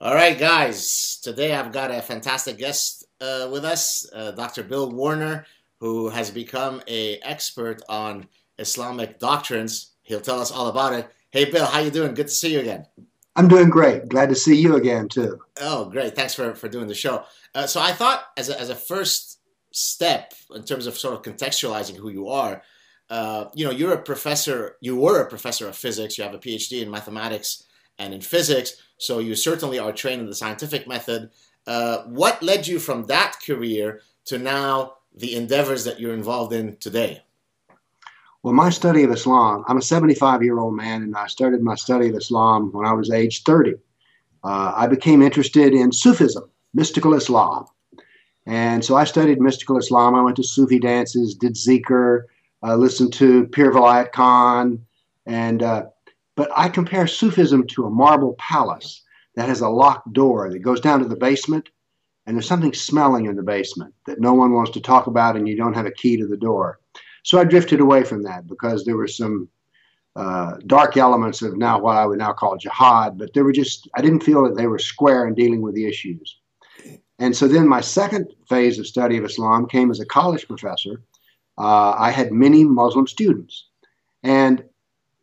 All right, guys. Today I've got a fantastic guest uh, with us, uh, Dr. Bill Warner, who has become a expert on Islamic doctrines. He'll tell us all about it. Hey, Bill, how you doing? Good to see you again. I'm doing great. Glad to see you again too. Oh, great! Thanks for for doing the show. Uh, so I thought, as a, as a first step in terms of sort of contextualizing who you are, uh, you know, you're a professor. You were a professor of physics. You have a PhD in mathematics and in physics. So you certainly are trained in the scientific method. Uh, what led you from that career to now the endeavors that you're involved in today? Well, my study of Islam, I'm a 75 year old man, and I started my study of Islam when I was age 30. Uh, I became interested in Sufism, mystical Islam. And so I studied mystical Islam. I went to Sufi dances, did zikr, uh, listened to Pir Vilayat Khan. And, uh, but I compare Sufism to a marble palace that has a locked door that goes down to the basement. And there's something smelling in the basement that no one wants to talk about, and you don't have a key to the door. So I drifted away from that because there were some uh, dark elements of now what I would now call jihad, but they were just, I didn't feel that they were square in dealing with the issues. And so then my second phase of study of Islam came as a college professor. Uh, I had many Muslim students. And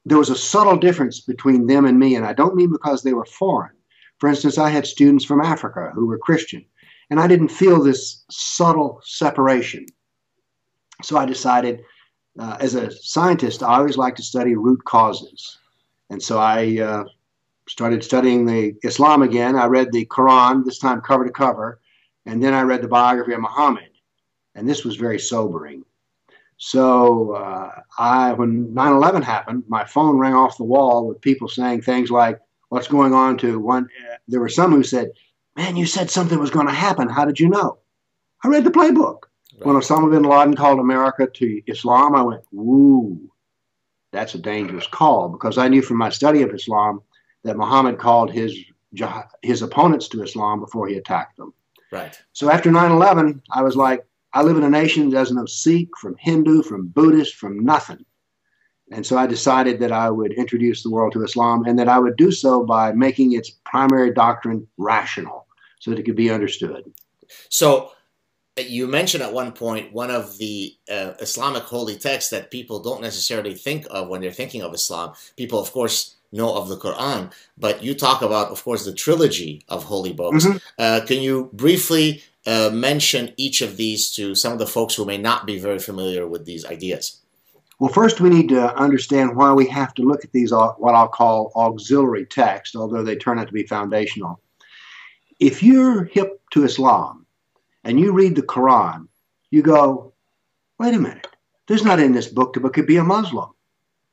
there was a subtle difference between them and me, and I don't mean because they were foreign. For instance, I had students from Africa who were Christian, and I didn't feel this subtle separation. So I decided uh, as a scientist, I always like to study root causes. And so I uh, started studying the Islam again. I read the Quran, this time cover to cover, and then I read the biography of Muhammad. And this was very sobering. So uh, I, when 9/11 happened, my phone rang off the wall with people saying things like, "What's going on?" To one, uh, there were some who said, "Man, you said something was going to happen. How did you know?" I read the playbook. When Osama bin Laden called America to Islam, I went, woo, that's a dangerous call because I knew from my study of Islam that Muhammad called his his opponents to Islam before he attacked them. Right. So after 9/11, I was like, I live in a nation that doesn't know Sikh, from Hindu, from Buddhist, from nothing. And so I decided that I would introduce the world to Islam and that I would do so by making its primary doctrine rational so that it could be understood. So you mentioned at one point one of the uh, Islamic holy texts that people don't necessarily think of when they're thinking of Islam. People, of course, know of the Quran, but you talk about, of course, the trilogy of holy books. Mm-hmm. Uh, can you briefly uh, mention each of these to some of the folks who may not be very familiar with these ideas? Well, first we need to understand why we have to look at these, uh, what I'll call auxiliary texts, although they turn out to be foundational. If you're hip to Islam, and you read the Quran, you go, wait a minute, there's not in this book to be a Muslim.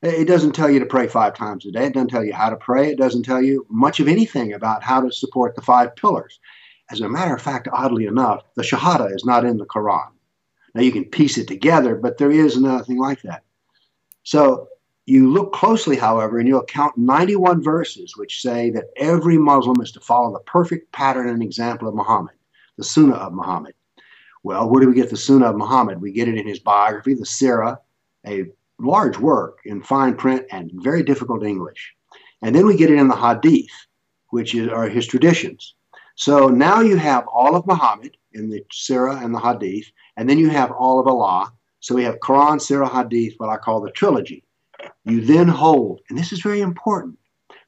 It doesn't tell you to pray five times a day. It doesn't tell you how to pray. It doesn't tell you much of anything about how to support the five pillars. As a matter of fact, oddly enough, the Shahada is not in the Quran. Now you can piece it together, but there is nothing like that. So you look closely, however, and you'll count 91 verses which say that every Muslim is to follow the perfect pattern and example of Muhammad the Sunnah of Muhammad. Well, where do we get the Sunnah of Muhammad? We get it in his biography, the Sirah, a large work in fine print and very difficult English. And then we get it in the Hadith, which is, are his traditions. So now you have all of Muhammad in the Sirah and the Hadith, and then you have all of Allah. So we have Quran, Sirah, Hadith, what I call the trilogy. You then hold, and this is very important,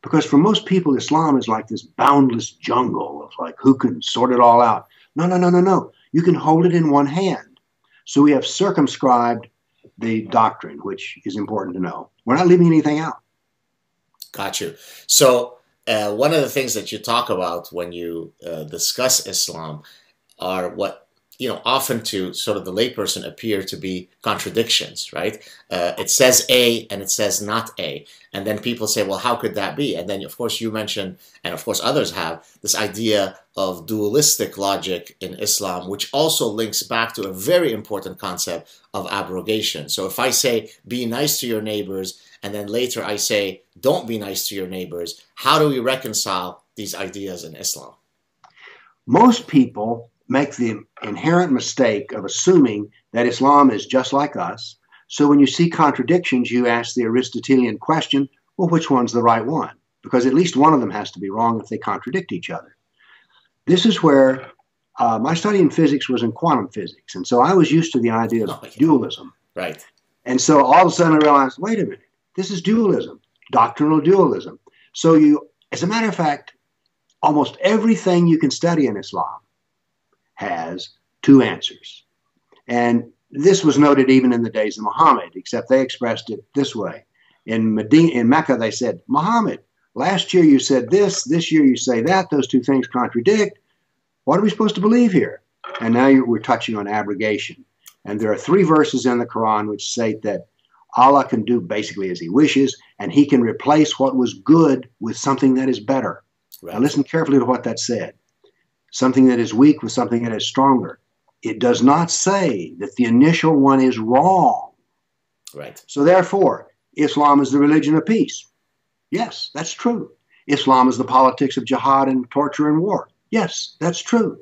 because for most people, Islam is like this boundless jungle of like who can sort it all out. No, no, no, no, no. You can hold it in one hand. So we have circumscribed the doctrine, which is important to know. We're not leaving anything out. Got you. So uh, one of the things that you talk about when you uh, discuss Islam are what you know, often to sort of the layperson appear to be contradictions, right? Uh, it says A and it says not A. And then people say, well, how could that be? And then, of course, you mentioned, and of course, others have, this idea of dualistic logic in Islam, which also links back to a very important concept of abrogation. So if I say, be nice to your neighbors, and then later I say, don't be nice to your neighbors, how do we reconcile these ideas in Islam? Most people make the inherent mistake of assuming that Islam is just like us. So when you see contradictions, you ask the Aristotelian question well, which one's the right one? Because at least one of them has to be wrong if they contradict each other. this is where uh, my study in physics was in quantum physics. And so I was used to the idea of Oh, yeah. dualism. Right. And so all of a sudden I realized, wait a minute, this is dualism, doctrinal dualism. So you, as a matter of fact, almost everything you can study in Islam has two answers. And this was noted even in the days of Muhammad, except they expressed it this way. In Medina, in Mecca, they said, Muhammad, last year you said this, this year you say that. Those two things contradict. What are we supposed to believe here? And now we're touching on abrogation. And there are three verses in the Quran which state that Allah can do basically as He wishes, and He can replace what was good with something that is better. Right. Now, listen carefully to what that said. Something that is weak with something that is stronger. It does not say that the initial one is wrong. Right. So, therefore, Islam is the religion of peace. Yes, that's true. Islam is the politics of jihad and torture and war. Yes, that's true.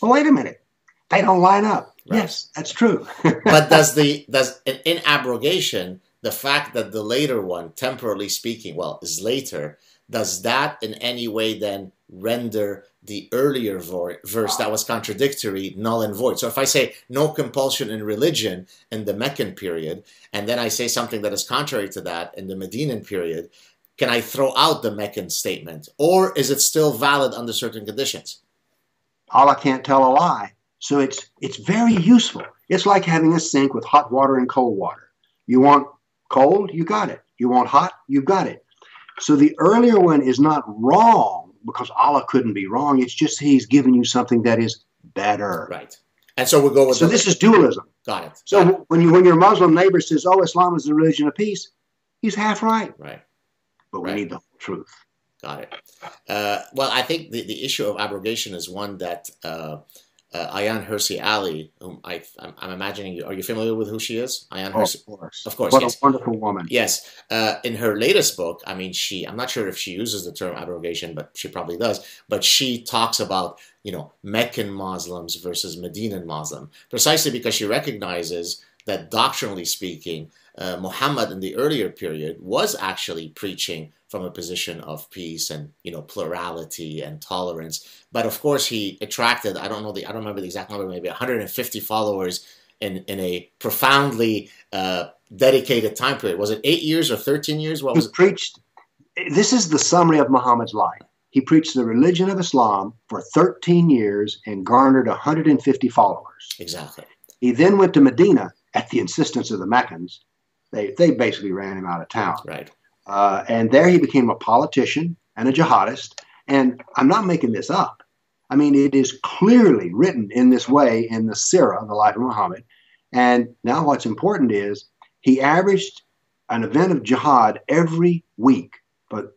Well, wait a minute. They don't line up. Right. Yes, that's true. but does the does in, in abrogation the fact that the later one, temporally speaking, well, is later, does that in any way then render the earlier vo- verse that ah. was contradictory null and void? So if I say no compulsion in religion in the Meccan period, and then I say something that is contrary to that in the Medinan period, can I throw out the Meccan statement, or is it still valid under certain conditions? Allah can't tell a lie. So it's it's very useful. It's like having a sink with hot water and cold water. You want cold, you got it. You want hot, you got it. So the earlier one is not wrong because Allah couldn't be wrong. It's just He's giving you something that is better. Right. And so we'll go with So this is dualism. got it. So Got it. when you when your Muslim neighbor says, "Oh, Islam is the religion of peace," he's half right. right. But we Right. need the whole truth. Got it. Uh, well, I think the, the issue of abrogation is one that uh, uh, Ayaan Hirsi Ali, whom I, I'm, I'm imagining, you, are you familiar with who she is? Ayaan Oh, Hirsi. of course. Of course, What yes. a wonderful woman. Yes. Uh, in her latest book, I mean, she, I'm not sure if she uses the term abrogation, but she probably does. But she talks about, you know, Meccan Muslims versus Medinan Muslim, precisely because she recognizes that doctrinally speaking, uh, Muhammad in the earlier period was actually preaching from a position of peace and you know plurality and tolerance. But of course, he attracted I don't know the I don't remember the exact number, maybe 150 followers in in a profoundly uh, dedicated time period. Was it eight years or 13 years? What He was preached. This is the summary of Muhammad's life. He preached the religion of Islam for 13 years and garnered 150 followers. Exactly. He then went to Medina at the insistence of the Meccans. They, they basically ran him out of town. Right. Uh, and there he became a politician and a jihadist. And I'm not making this up. I mean, it is clearly written in this way in the Sirah, the life of Muhammad. And now what's important is he averaged an event of jihad every week, but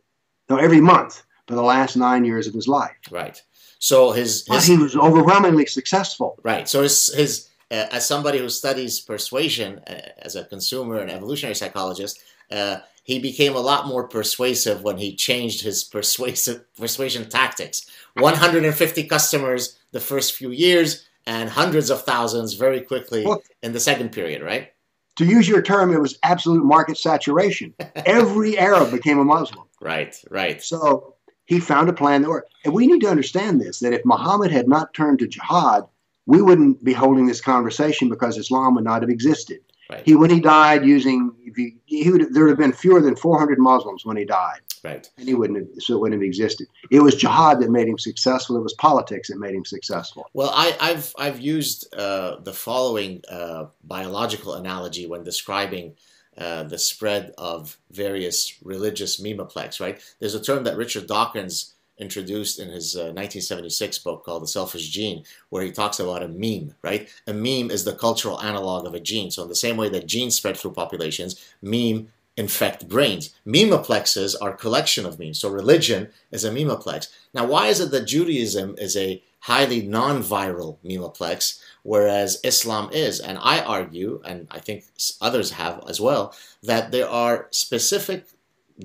no, every month for the last nine years of his life. Right. So his, his he was overwhelmingly successful. Right. So his his uh, as somebody who studies persuasion uh, as a consumer and evolutionary psychologist, uh, he became a lot more persuasive when he changed his persuasive persuasion tactics. 150 customers the first few years, and hundreds of thousands very quickly Well- in the second period. Right. To use your term, it was absolute market saturation. Every Arab became a Muslim. Right. Right. So he found a plan that worked. And we need to understand this that if Muhammad had not turned to jihad, we wouldn't be holding this conversation because Islam would not have existed. Right. He, when he died, using he, he would, there would have been fewer than 400 Muslims when he died, Right. and he wouldn't have, so it wouldn't have existed. It was jihad that made him successful. It was politics that made him successful. Well, I, I've I've used uh, the following uh, biological analogy when describing uh, the spread of various religious memeplex. Right? There's a term that Richard Dawkins introduced in his uh, 1976 book called The Selfish Gene, where he talks about a meme. Right? A meme is the cultural analog of a gene. So in the same way that genes spread through populations, meme infect brains. Memeplexes are collection of memes. So religion is a memeplex. Now, why is it that Judaism is a highly non-viral memeplex, whereas Islam is? And I argue, and I think others have as well, that there are specific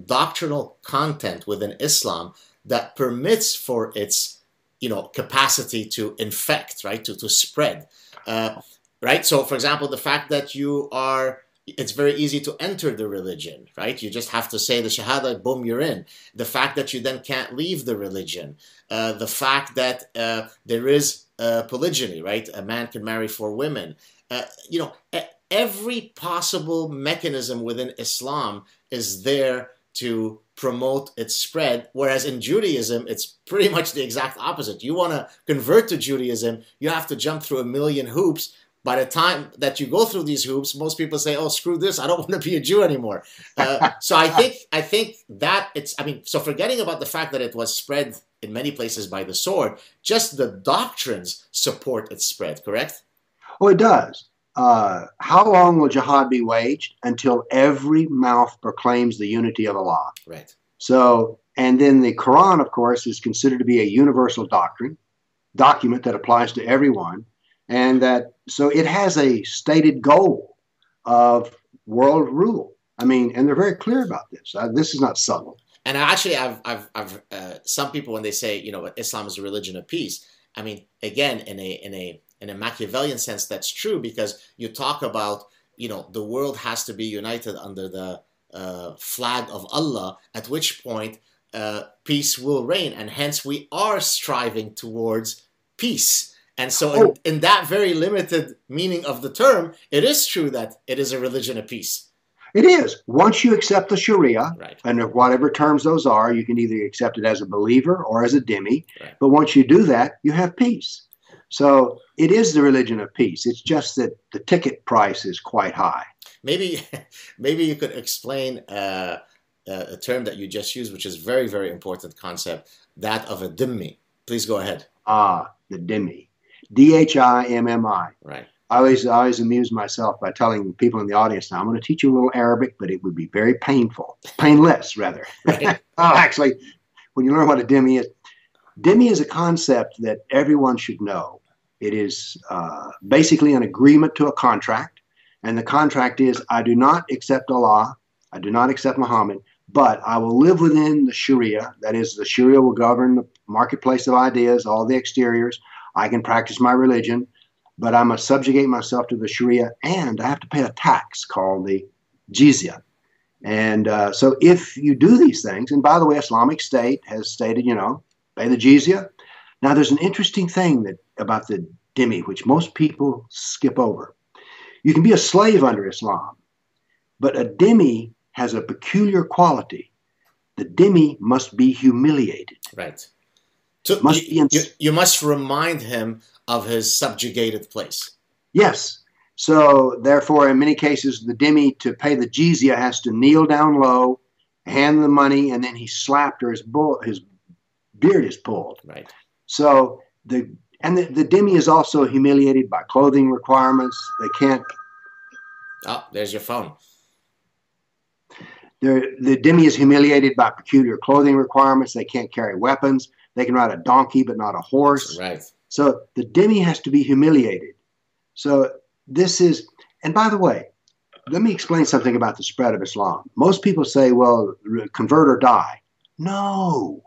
doctrinal content within Islam that permits for its, you know, capacity to infect, right, to to spread, uh, right. So, for example, the fact that you are it's very easy to enter the religion, right? You just have to say the Shahada, boom, you're in. The fact that you then can't leave the religion, uh, the fact that uh, there is uh, polygyny, right? A man can marry four women. Uh, you know, every possible mechanism within Islam is there to promote its spread. Whereas in Judaism, it's pretty much the exact opposite. You want to convert to Judaism, you have to jump through a million hoops. By the time that you go through these hoops, most people say, "Oh, screw this! I don't want to be a Jew anymore." Uh, so I think I think that it's. I mean, so forgetting about the fact that it was spread in many places by the sword, just the doctrines support its spread. Correct? Oh, it does uh, how long will jihad be waged? Until every mouth proclaims the unity of Allah. Right. So, and then the Quran, of course, is considered to be a universal doctrine, document that applies to everyone. And that, so it has a stated goal of world rule. I mean, and they're very clear about this. Uh, this is not subtle. And actually, I've, I've, I've uh, some people when they say, you know, Islam is a religion of peace. I mean, again, in a in a in a Machiavellian sense, that's true because you talk about, you know, the world has to be united under the uh, flag of Allah, at which point uh, peace will reign. And hence we are striving towards peace. And so, in, oh. in, that very limited meaning of the term, it is true that it is a religion of peace. It is. Once you accept the Sharia, right. and whatever terms those are, you can either accept it as a believer or as a dhimmi. Right. But once you do that, you have peace. So it is the religion of peace. It's just that the ticket price is quite high. Maybe, maybe you could explain uh, uh, a term that you just used, which is very, very important concept, that of a dhimmi. Please go ahead. Ah, the dhimmi, D H I M M I. Right. I always, I always amuse myself by telling people in the audience, now I'm going to teach you a little Arabic, but it would be very painful, painless rather. Right. oh, actually, when you learn what a dhimmi is, Dhimmi is a concept that everyone should know. It is uh, basically an agreement to a contract, and the contract is I do not accept Allah, I do not accept Muhammad, but I will live within the Sharia. That is, the Sharia will govern the marketplace of ideas, all the exteriors. I can practice my religion, but I must subjugate myself to the Sharia, and I have to pay a tax called the jizya. And uh, so, if you do these things, and by the way, Islamic State has stated, you know, pay the jizya. Now, there's an interesting thing that about the dhimmi, which most people skip over. You can be a slave under Islam, but a dhimmi has a peculiar quality. The dhimmi must be humiliated. Right. So must you, you, you must remind him of his subjugated place. Yes. So, therefore, in many cases, the dhimmi to pay the jizya has to kneel down low, hand the money, and then he's slapped or his, bull, his beard is pulled. Right. So the and the, the dhimmi is also humiliated by clothing requirements. They can't. Oh, there's your phone. The the dhimmi is humiliated by peculiar clothing requirements. They can't carry weapons. They can ride a donkey, but not a horse. Right. So the dhimmi has to be humiliated. So this is, and by the way, let me explain something about the spread of Islam. Most people say, well, convert or die. No,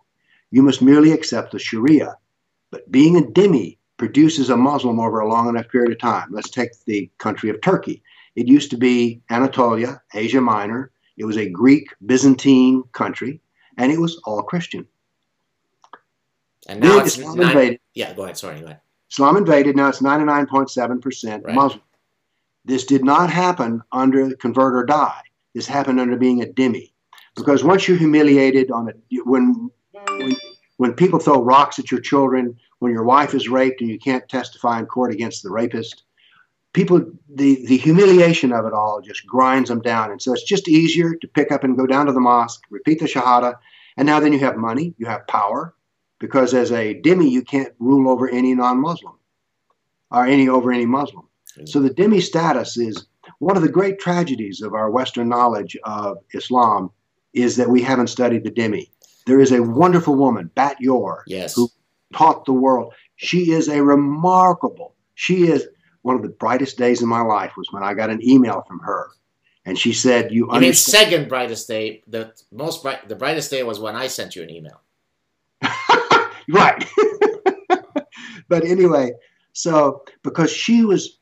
you must merely accept the Sharia. But being a dhimmi produces a Muslim over a long enough period of time. Let's take the country of Turkey. It used to be Anatolia, Asia Minor. It was a Greek Byzantine country, and it was all Christian. And now it's Islam nine, invaded. Yeah, go ahead. Sorry, go ahead. Islam invaded. Now it's 99.7% right. Muslim. This did not happen under convert or die. This happened under being a dhimmi. Because once you're humiliated on a when when, when people throw rocks at your children, when your wife is raped and you can't testify in court against the rapist, people the the humiliation of it all just grinds them down. And so it's just easier to pick up and go down to the mosque repeat the shahada. And now then you have money you have power because as a dhimmi you can't rule over any non-muslim or any over any muslim. So the dhimmi status is one of the great tragedies of our western knowledge of islam is that we haven't studied the dhimmi there is a wonderful woman, Bat Ye'or, yes. who taught the world. She is a remarkable, she is one of the brightest days in my life was when I got an email from her. And she said, "You, you mean second brightest day? The most bright, the brightest day was when I sent you an email." right. but anyway, so because she was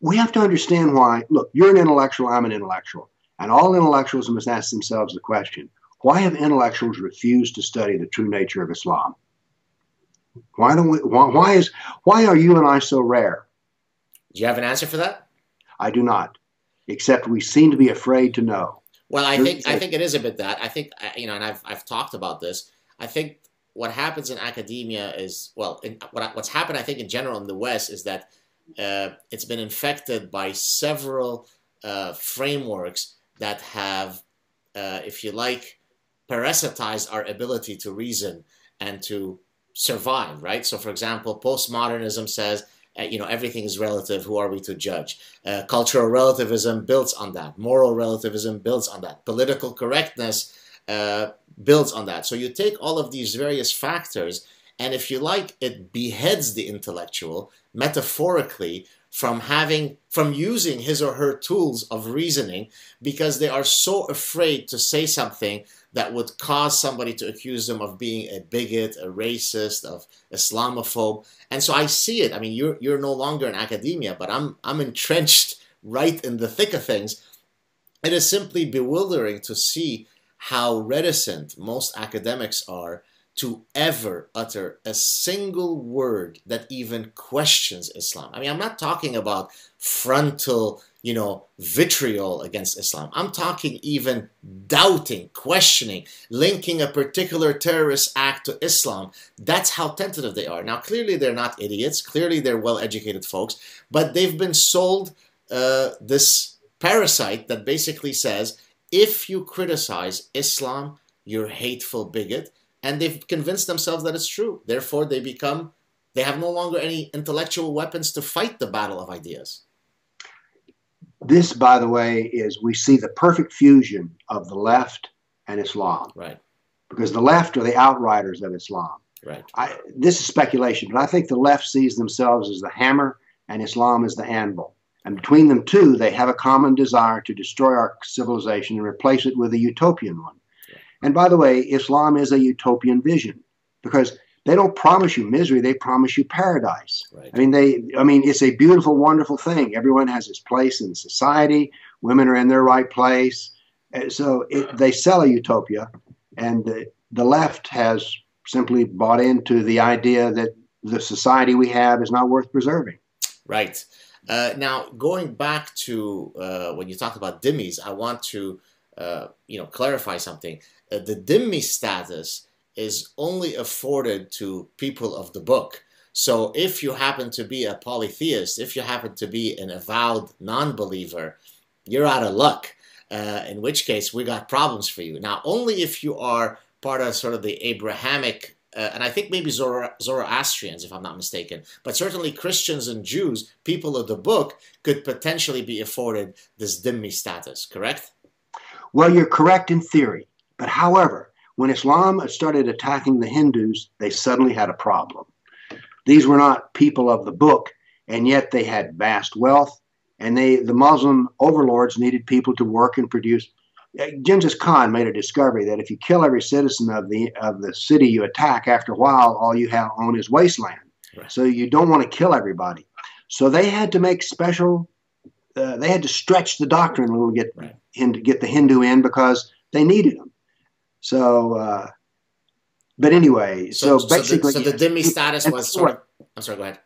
we have to understand why. Look, you're an intellectual, I'm an intellectual. And all intellectuals must ask themselves the question why have intellectuals refused to study the true nature of Islam? Why don't we, why, why is why are you and I so rare? Do you have an answer for that? I do not, except we seem to be afraid to know. Well, I think I think it is a bit that. I think you know, and I've I've talked about this. I think what happens in academia is well, in, what what's happened I think in general in the West is that uh, it's been infected by several uh, frameworks that have, uh, if you like, parasitized our ability to reason and to survive. Right. So, for example, postmodernism says uh, you know everything is relative who are we to judge uh, cultural relativism builds on that moral relativism builds on that political correctness uh, builds on that so you take all of these various factors and if you like it beheads the intellectual metaphorically from having from using his or her tools of reasoning because they are so afraid to say something that would cause somebody to accuse them of being a bigot, a racist, of Islamophobe. And so I see it. I mean, you're you're no longer in academia, but I'm I'm entrenched right in the thick of things. It is simply bewildering to see how reticent most academics are to ever utter a single word that even questions Islam. I mean, I'm not talking about frontal, you know, vitriol against Islam. I'm talking even doubting, questioning, linking a particular terrorist act to Islam. That's how tentative they are. Now, clearly, they're not idiots. Clearly, they're well educated folks, but they've been sold uh, this parasite that basically says if you criticize Islam, you're hateful bigot and they've convinced themselves that it's true. Therefore, they become they have no longer any intellectual weapons to fight the battle of ideas. This, by the way, is we see the perfect fusion of the left and Islam. Right. Because the left are the outriders of Islam. Right. I, this is speculation, but I think the left sees themselves as the hammer and Islam as the anvil. And between them two, they have a common desire to destroy our civilization and replace it with a utopian one. And by the way, Islam is a utopian vision because they don't promise you misery, they promise you paradise. Right. I mean, they I mean, it's a beautiful, wonderful thing. Everyone has his place in society. Women are in their right place. Uh, so it, they sell a utopia, and the, the left has simply bought into the idea that the society we have is not worth preserving. Right. Uh, now, going back to uh, when you talked about dhimmis, I want to uh, you know clarify something. Uh, the dhimmi status is only afforded to people of the book. So if you happen to be a polytheist, if you happen to be an avowed non-believer, you're out of luck. Uh, in which case, we got problems for you. Now, only if you are part of sort of the Abrahamic, uh, and I think maybe Zoro- Zoroastrians, if I'm not mistaken, but certainly Christians and Jews, people of the book, could potentially be afforded this dhimmi status, correct? Well, you're correct in theory. But however, when Islam started attacking the Hindus, they suddenly had a problem. These were not people of the book, and yet they had vast wealth, and they the Muslim overlords needed people to work and produce. Uh, Genghis Khan made a discovery that if you kill every citizen of the of the city you attack, after a while, all you have on is wasteland. Right. So you don't want to kill everybody. So they had to make special uh, they had to stretch the doctrine a little get right. get the Hindu in because they needed them. So, uh, but anyway, so, so basically, so the, so the dhimmi status was sort of. I'm sorry. Go ahead.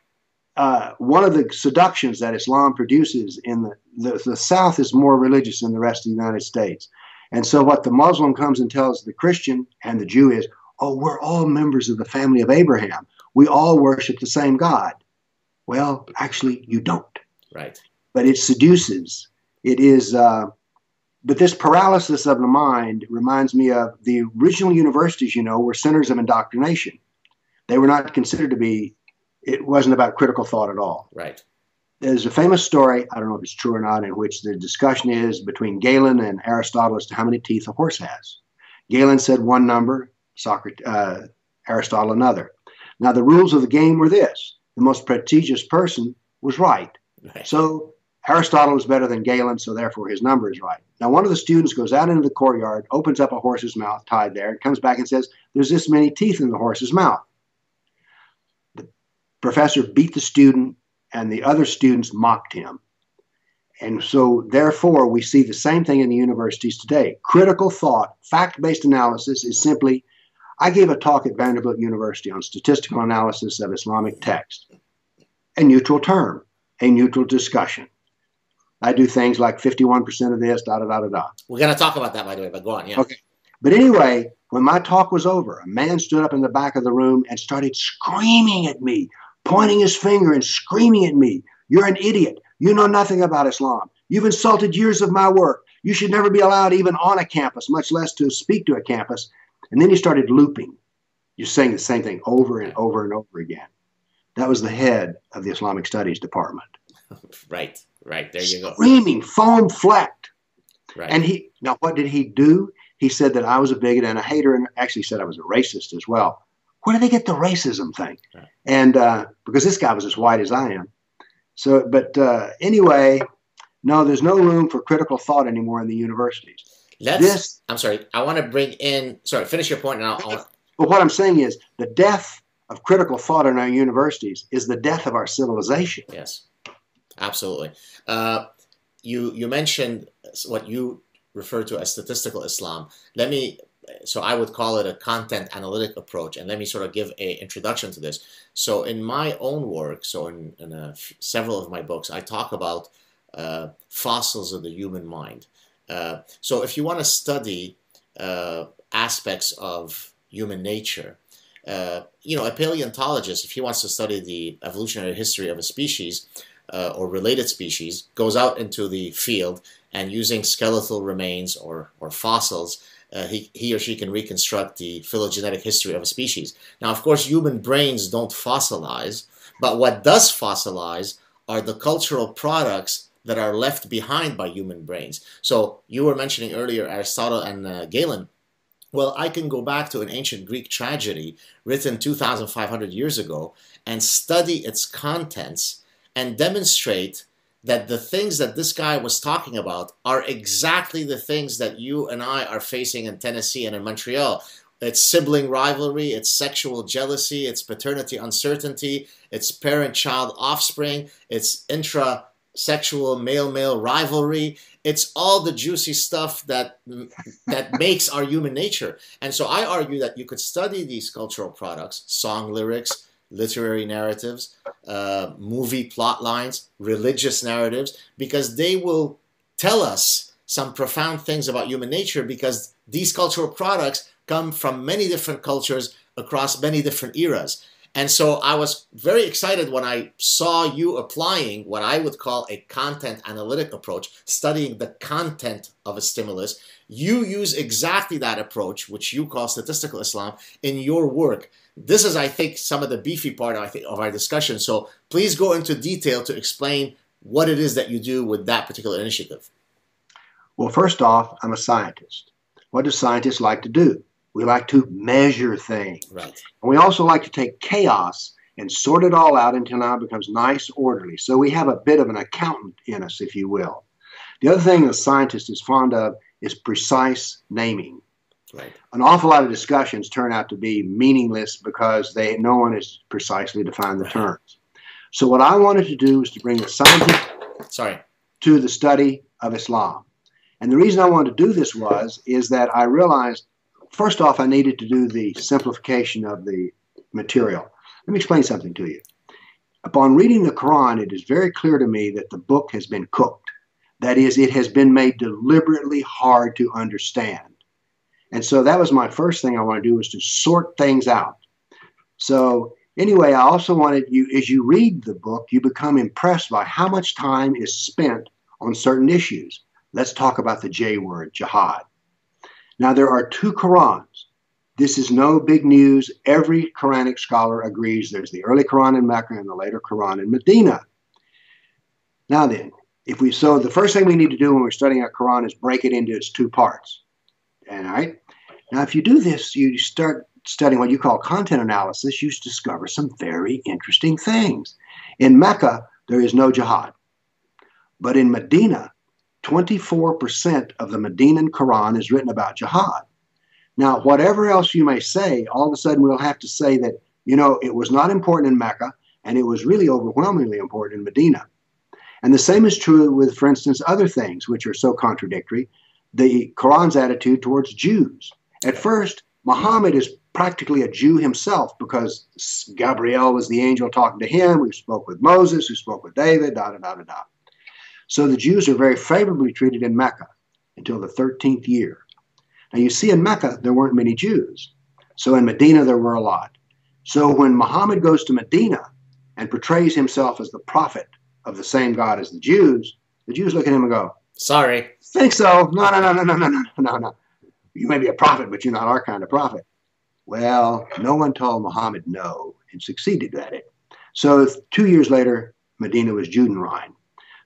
Uh, one of the seductions that Islam produces in the, the, the South is more religious than the rest of the United States. And so, what the Muslim comes and tells the Christian and the Jew is, oh, we're all members of the family of Abraham. We all worship the same God. Well, actually, you don't. Right but it seduces. It is, uh, but this paralysis of the mind reminds me of the original universities, you know, were centers of indoctrination. They were not considered to be, it wasn't about critical thought at all. Right. There's a famous story, I don't know if it's true or not, in which the discussion is between Galen and Aristotle as to how many teeth a horse has. Galen said one number, Socrates, uh, Aristotle another. Now, the rules of the game were this the most prestigious person was right. right. So Aristotle is better than Galen, so therefore his number is right. Now, one of the students goes out into the courtyard, opens up a horse's mouth tied there, and comes back and says, There's this many teeth in the horse's mouth. The professor beat the student, and the other students mocked him. And so, therefore, we see the same thing in the universities today. Critical thought, fact based analysis is simply I gave a talk at Vanderbilt University on statistical analysis of Islamic text, a neutral term, a neutral discussion. I do things like 51% of this, da da da da da. We're going to talk about that, by the way, but go on. Yeah. Okay. But anyway, when my talk was over, a man stood up in the back of the room and started screaming at me, pointing his finger and screaming at me. You're an idiot. You know nothing about Islam. You've insulted years of my work. You should never be allowed even on a campus, much less to speak to a campus. And then he started looping. You're saying the same thing over and over and over again. That was the head of the Islamic Studies department. right, right. There you go. Screaming, foam flecked. Right. And he now what did he do? He said that I was a bigot and a hater, and actually said I was a racist as well. Where did they get the racism thing? Right. And uh, because this guy was as white as I am. So, but uh, anyway, no, there's no room for critical thought anymore in the universities. Let's, This- I'm sorry. I want to bring in. Sorry, finish your point, and I'll. I'll But what I'm saying is the death of critical thought in our universities is the death of our civilization. yes, absolutely. Uh, you you mentioned what you refer to as statistical Islam. Let me. So I would call it a content analytic approach, and let me sort of give a introduction to this. So in my own work, so in, in f- several of my books, I talk about uh, fossils of the human mind. Uh, so if you want to study uh, aspects of human nature, uh, you know, a paleontologist, if he wants to study the evolutionary history of a species uh, or related species, goes out into the field and using skeletal remains or, or fossils, uh, he, he or she can reconstruct the phylogenetic history of a species. Now, of course, human brains don't fossilize, but what does fossilize are the cultural products that are left behind by human brains. So you were mentioning earlier Aristotle and uh, Galen. Well, I can go back to an ancient Greek tragedy written 2,500 years ago and study its contents and demonstrate that the things that this guy was talking about are exactly the things that you and I are facing in Tennessee and in Montreal. It's sibling rivalry, it's sexual jealousy, it's paternity uncertainty, it's parent child offspring, it's intra sexual male male rivalry it's all the juicy stuff that that makes our human nature and so i argue that you could study these cultural products song lyrics literary narratives uh, movie plot lines religious narratives because they will tell us some profound things about human nature because these cultural products come from many different cultures across many different eras and so I was very excited when I saw you applying what I would call a content analytic approach, studying the content of a stimulus. You use exactly that approach, which you call statistical Islam, in your work. This is, I think, some of the beefy part I think, of our discussion. So please go into detail to explain what it is that you do with that particular initiative. Well, first off, I'm a scientist. What do scientists like to do? We like to measure things. Right. And we also like to take chaos and sort it all out until now it becomes nice, orderly. So we have a bit of an accountant in us, if you will. The other thing a scientist is fond of is precise naming. Right. An awful lot of discussions turn out to be meaningless because they no one has precisely defined the terms. So what I wanted to do was to bring the scientific Sorry. to the study of Islam. And the reason I wanted to do this was is that I realized first off I needed to do the simplification of the material. Let me explain something to you. Upon reading the Quran, it is very clear to me that the book has been cooked. That is, it has been made deliberately hard to understand. And so that was my first thing I want to do was to sort things out. So anyway, I also wanted you, as you read the book, you become impressed by how much time is spent on certain issues. Let's talk about the J word, jihad. Now, there are two Qurans. This is no big news. Every Quranic scholar agrees there's the early Quran in Mecca and the later Quran in Medina. Now, then, if we so the first thing we need to do when we're studying a Quran is break it into its two parts. And all right. Now, if you do this, you start studying what you call content analysis, you discover some very interesting things. In Mecca, there is no jihad. But in Medina, 24% of the Medinan Quran is written about jihad. Now, whatever else you may say, all of a sudden we'll have to say that, you know, it was not important in Mecca and it was really overwhelmingly important in Medina. And the same is true with, for instance, other things which are so contradictory. The Quran's attitude towards Jews. At first, Muhammad is practically a Jew himself because Gabriel was the angel talking to him, who spoke with Moses, who spoke with David, da da da da da. So the Jews are very favorably treated in Mecca until the 13th year. Now you see, in Mecca, there weren't many Jews. So in Medina, there were a lot. So when Muhammad goes to Medina and portrays himself as the prophet of the same God as the Jews, the Jews look at him and go, Sorry. Think so? No, no, no, no, no, no, no, no, no. You may be a prophet, but you're not our kind of prophet. Well, no one told Muhammad no and succeeded at it. So two years later, Medina was Judenrein.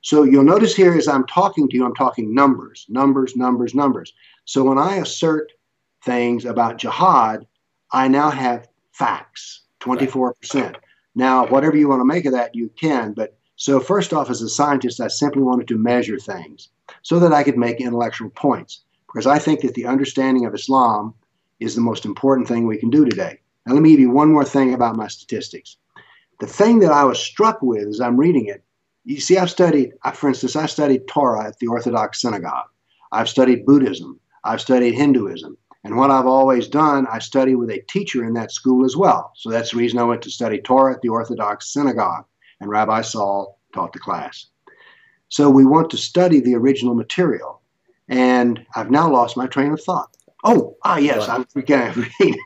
So you'll notice here as I'm talking to you, I'm talking numbers, numbers, numbers, numbers. So when I assert things about jihad, I now have facts, 24%. Now, whatever you want to make of that, you can. But so, first off, as a scientist, I simply wanted to measure things so that I could make intellectual points because I think that the understanding of Islam is the most important thing we can do today. Now, let me give you one more thing about my statistics. The thing that I was struck with as I'm reading it, you see, I've studied, for instance, I studied Torah at the Orthodox Synagogue. I've studied Buddhism. I've studied Hinduism. And what I've always done, I studied with a teacher in that school as well. So that's the reason I went to study Torah at the Orthodox Synagogue, and Rabbi Saul taught the class. So we want to study the original material. And I've now lost my train of thought. Oh, ah, yes, I'm forgetting.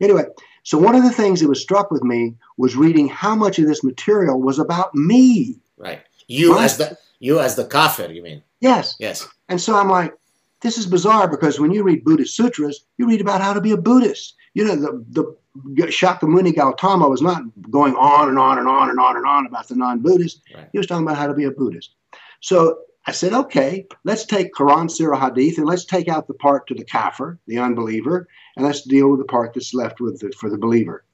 anyway, so one of the things that was struck with me was reading how much of this material was about me. Right. You my, as the you as the kafir, you mean? Yes. Yes. And so I'm like, this is bizarre because when you read Buddhist sutras, you read about how to be a Buddhist. You know, the, the Shakyamuni Gautama was not going on and on and on and on and on about the non-Buddhist. Right. He was talking about how to be a Buddhist. So I said, okay, let's take Quran, Sirah, Hadith, and let's take out the part to the kafir, the unbeliever, and let's deal with the part that's left with the, for the believer.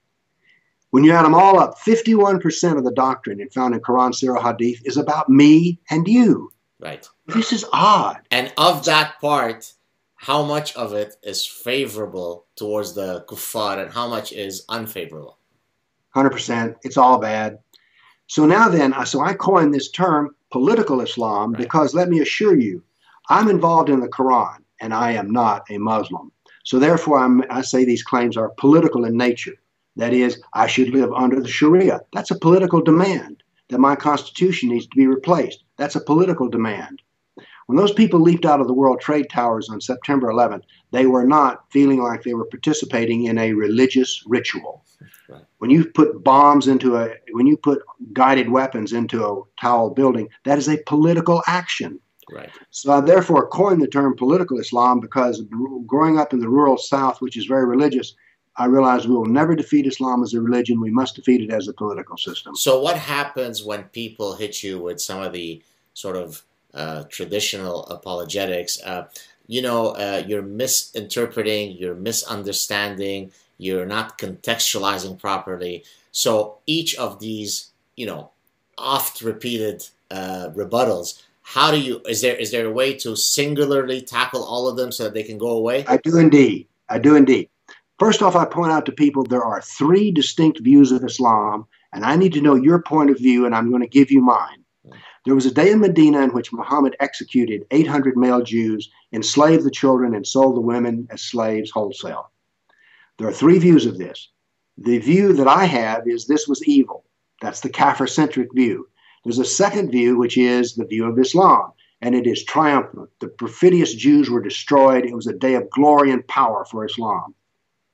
When you add them all up, 51% of the doctrine found in Quran, Sirah, Hadith is about me and you. Right. This is odd. And of that part, how much of it is favorable towards the kuffar and how much is unfavorable? 100%. It's all bad. So now then, so I coined this term political Islam right. because let me assure you, I'm involved in the Quran and I am not a Muslim. So therefore, I'm, I say these claims are political in nature. That is, I should live under the Sharia. That's a political demand that my constitution needs to be replaced. That's a political demand. When those people leaped out of the World Trade Towers on September 11th, they were not feeling like they were participating in a religious ritual. Right. When you put bombs into a, when you put guided weapons into a towel building, that is a political action. Right. So I therefore coined the term political Islam because growing up in the rural South, which is very religious, I realized we will never defeat Islam as a religion. We must defeat it as a political system. So, what happens when people hit you with some of the sort of uh, traditional apologetics? Uh, you know, uh, you're misinterpreting, you're misunderstanding, you're not contextualizing properly. So, each of these, you know, oft repeated uh, rebuttals how do you is there is there a way to singularly tackle all of them so that they can go away i do indeed i do indeed First off, I point out to people there are three distinct views of Islam, and I need to know your point of view, and I'm going to give you mine. There was a day in Medina in which Muhammad executed 800 male Jews, enslaved the children, and sold the women as slaves wholesale. There are three views of this. The view that I have is this was evil. That's the Kafir centric view. There's a second view, which is the view of Islam, and it is triumphant. The perfidious Jews were destroyed. It was a day of glory and power for Islam.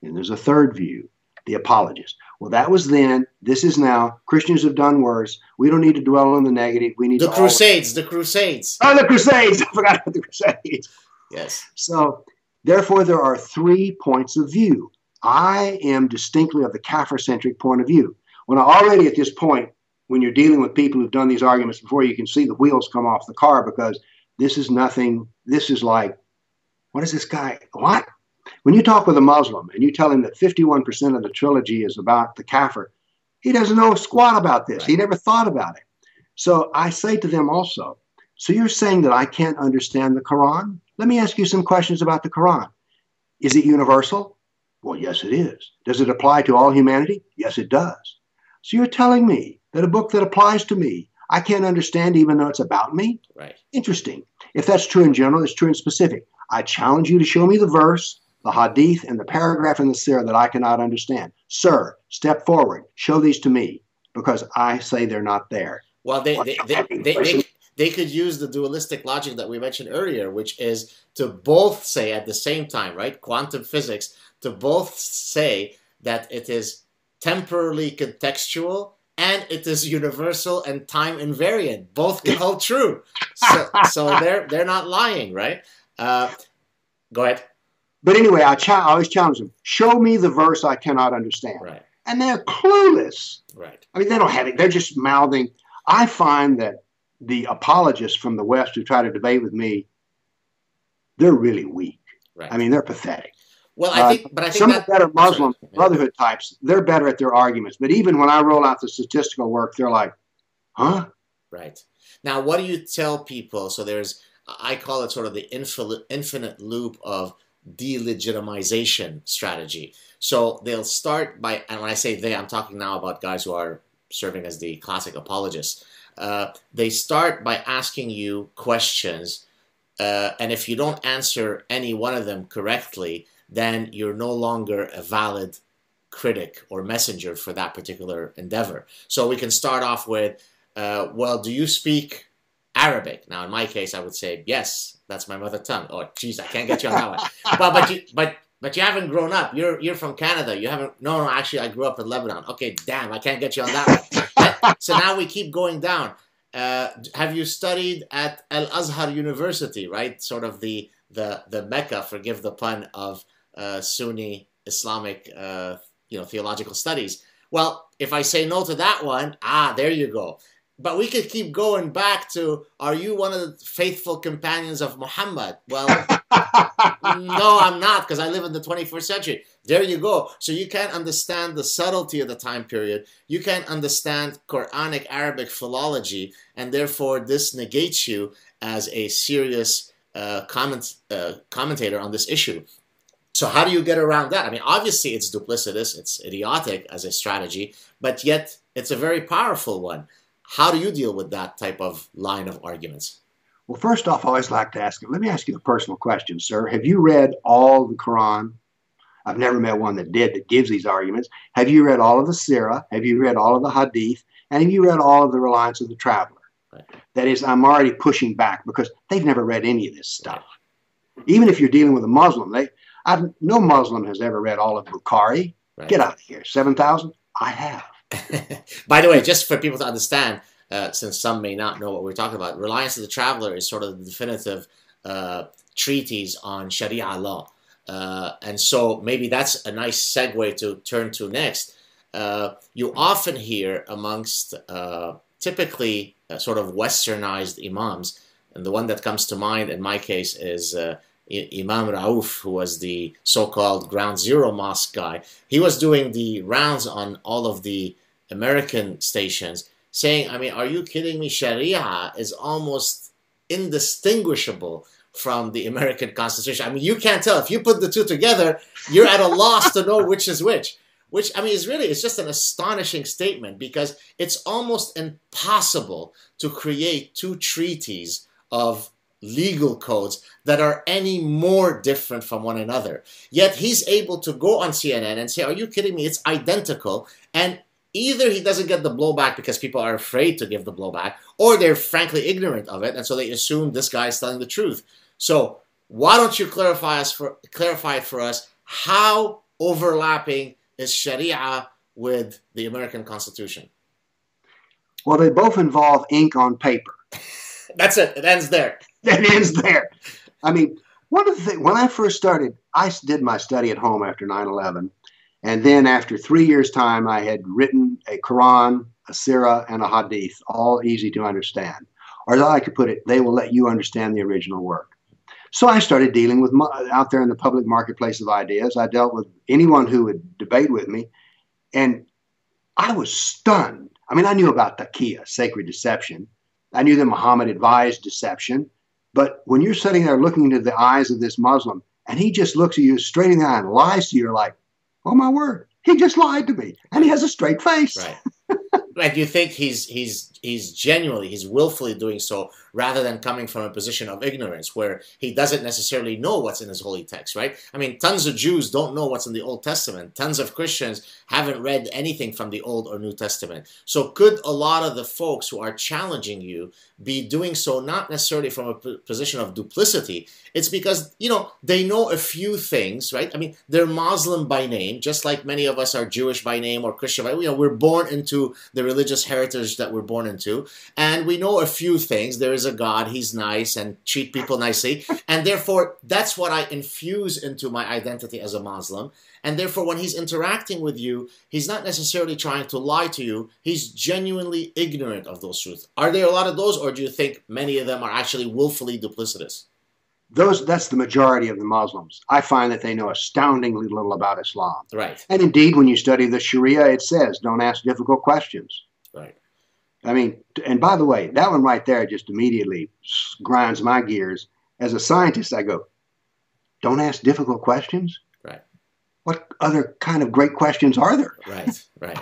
And there's a third view, the apologist. Well, that was then. This is now. Christians have done worse. We don't need to dwell on the negative. We need the Crusades. The Crusades. Oh, the Crusades! I forgot about the Crusades. Yes. So, therefore, there are three points of view. I am distinctly of the Kafir-centric point of view. When I already at this point, when you're dealing with people who've done these arguments before, you can see the wheels come off the car because this is nothing. This is like, what is this guy? What? When you talk with a Muslim and you tell him that 51% of the trilogy is about the kafir, he doesn't know squat about this. He never thought about it. So I say to them also, so you're saying that I can't understand the Quran? Let me ask you some questions about the Quran. Is it universal? Well, yes, it is. Does it apply to all humanity? Yes, it does. So you're telling me that a book that applies to me, I can't understand even though it's about me? Right. Interesting. If that's true in general, it's true in specific. I challenge you to show me the verse, the hadith, and the paragraph in the seerah that I cannot understand. Sir, step forward. Show these to me because I say they're not there. Well, they, they, they, they, they, they could use the dualistic logic that we mentioned earlier, which is to both say at the same time, right? Quantum physics, to both say that it is temporally contextual and it is universal and time invariant. Both can hold true. So, so they're they're not lying, right? Uh, go ahead. But anyway, I, cha- I always challenge them. Show me the verse I cannot understand. Right. And they're clueless. Right. I mean, they don't have it. They're just mouthing. I find that the apologists from the West who try to debate with me, they're really weak. Right. I mean, they're pathetic. Well, I uh, think, but I think some of the better Muslim. Brotherhood types, they're better at their arguments. But even when I roll out the statistical work, they're like, "Huh? Right. Now, what do you tell people? So there's, I call it sort of the infinite, infinite loop of delegitimization strategy. So they'll start by, and when I say they, I'm talking now about guys who are serving as the classic apologists. Uh, they start by asking you questions, uh, and if you don't answer any one of them correctly, then you're no longer a valid critic or messenger for that particular endeavor. So we can start off with, uh, well, do you speak Arabic? Now, in my case, I would say yes. That's my mother tongue. Oh, geez, I can't get you on that one. But but you but but you haven't grown up. You're you're from Canada. You haven't. No, no. Actually, I grew up in Lebanon. Okay, damn, I can't get you on that one. so now we keep going down. Uh, have you studied at Al Azhar University? Right, sort of the the the mecca. Forgive the pun of uh, Sunni Islamic, uh, you know, theological studies. Well, if I say no to that one, ah, there you go. But we could keep going back to Are you one of the faithful companions of Muhammad? Well, no, I'm not because I live in the 21st century. There you go. So you can't understand the subtlety of the time period. You can't understand Quranic Arabic philology, and therefore this negates you as a serious uh, comment, uh, commentator on this issue. So how do you get around that? I mean, obviously it's duplicitous, it's idiotic as a strategy, but yet it's a very powerful one. How do you deal with that type of line of arguments? Well, first off, I always like to ask. Let me ask you a personal question, sir. Have you read all the Quran? I've never met one that did that gives these arguments. Have you read all of the Sirah? Have you read all of the Hadith? And have you read all of the Reliance of the Traveler? Right. That is, I'm already pushing back because they've never read any of this stuff. Even if you're dealing with a Muslim, they I've, no Muslim has ever read all of Bukhari. Right. Get out of here. 7,000? I have. By the way, just for people to understand, uh, since some may not know what we're talking about, Reliance of the Traveler is sort of the definitive uh, treatise on Sharia law. Uh, and so maybe that's a nice segue to turn to next. Uh, you often hear amongst uh, typically uh, sort of westernized imams, and the one that comes to mind in my case is Imam Rauf, who was the so-called Ground Zero mosque guy. He was doing the rounds on all of the American stations, saying, "I mean, are you kidding me? Sharia is almost indistinguishable." From the American Constitution. I mean, you can't tell. If you put the two together, you're at a loss to know which is which which I mean is really it's just an astonishing statement because it's almost impossible to create two treaties of legal codes that are any more different from one another. Yet he's able to go on CNN and say, "Are you kidding me? It's identical." And either he doesn't get the blowback because people are afraid to give the blowback, or they're frankly ignorant of it, and so they assume this guy is telling the truth. So why don't you clarify us for clarify for us how overlapping is Sharia with the American Constitution? Well, they both involve ink on paper. That's it. It ends there. It ends there. I mean, one of the things, when I first started, I did my study at home after 9 11. And then after three years' time, I had written a Quran, a Sirah, and a Hadith, all easy to understand. Or as I could put it, they will let you understand the original work. So I started dealing with out there in the public marketplace of ideas. I dealt with anyone who would debate with me, and I was stunned. I mean, I knew about Taqiyya, sacred deception. I knew that Muhammad advised deception. But when you're sitting there looking into the eyes of this Muslim, and he just looks at you straight in the eye and lies to you, like, oh my word, he just lied to me. And he has a straight face. Right. And you think he's he's he's genuinely he's willfully doing so rather than coming from a position of ignorance where he doesn't necessarily know what's in his holy text, right? I mean, tons of Jews don't know what's in the Old Testament. Tons of Christians haven't read anything from the Old or New Testament. So could a lot of the folks who are challenging you be doing so not necessarily from a position of duplicity? It's because, you know, they know a few things, right? I mean, they're Muslim by name, just like many of us are Jewish by name or Christian by you know, we're born into the religious heritage that we're born into, and we know a few things. There is a God, he's nice and treat people nicely, and therefore that's what I infuse into my identity as a Muslim. And therefore, when he's interacting with you, he's not necessarily trying to lie to you. He's genuinely ignorant of those truths. Are there a lot of those, or do you think many of them are actually willfully duplicitous? Those that's the majority of the Muslims. I find that they know astoundingly little about Islam. Right. And indeed, when you study the Sharia, it says don't ask difficult questions. Right. I mean, and by the way, that one right there just immediately grinds my gears. As a scientist, I go, don't ask difficult questions. Right. What other kind of great questions are there? Right. Right.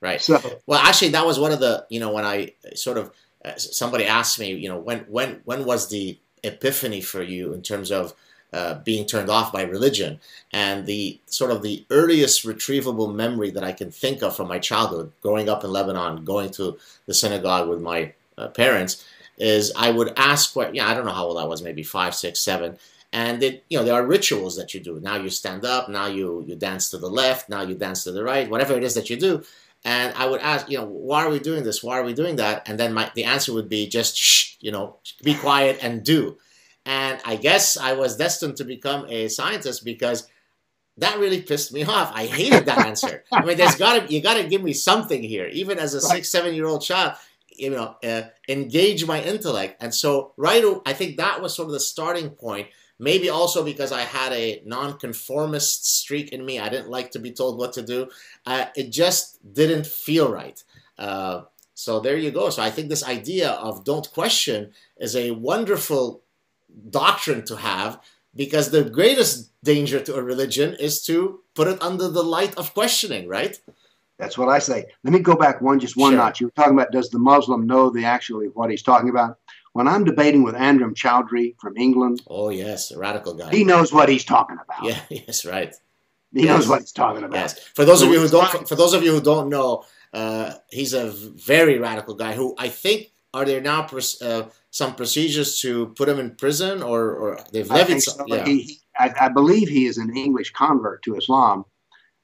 Right. So, well, actually, that was one of the you know when I sort of uh, somebody asked me you know when when when was the epiphany for you in terms of uh, being turned off by religion. And the sort of the earliest retrievable memory that I can think of from my childhood, growing up in Lebanon, going to the synagogue with my uh, parents, is I would ask what, yeah, I don't know how old I was, maybe five, six, seven. And it, you know, there are rituals that you do. Now you stand up, now you, you dance to the left, now you dance to the right, whatever it is that you do. And I would ask, you know, why are we doing this? Why are we doing that? And then my, the answer would be just shh, you know, be quiet and do. And I guess I was destined to become a scientist because that really pissed me off. I hated that answer. I mean, there's got to you got to give me something here, even as a right. six, seven year old child. You know, uh, engage my intellect. And so, right, I think that was sort of the starting point. Maybe also because I had a nonconformist streak in me. I didn't like to be told what to do. Uh, it just didn't feel right. Uh, so there you go. So I think this idea of don't question is a wonderful doctrine to have because the greatest danger to a religion is to put it under the light of questioning, right? That's what I say. Let me go back one, just one Sure. notch. You were talking about does the Muslim know the actually what he's talking about? When I'm debating with Anjem Choudary from England, Oh yes, a radical guy. he knows what he's talking about. yeah, yes, right. He Yes. knows what he's talking about. Yes. For those of you who don't, fine. for those of you who don't know, uh, he's a very radical guy. Who I think are there now uh, some procedures to put him in prison, or, or they've I, levied some. so. Yeah. He, I, I believe he is an English convert to Islam.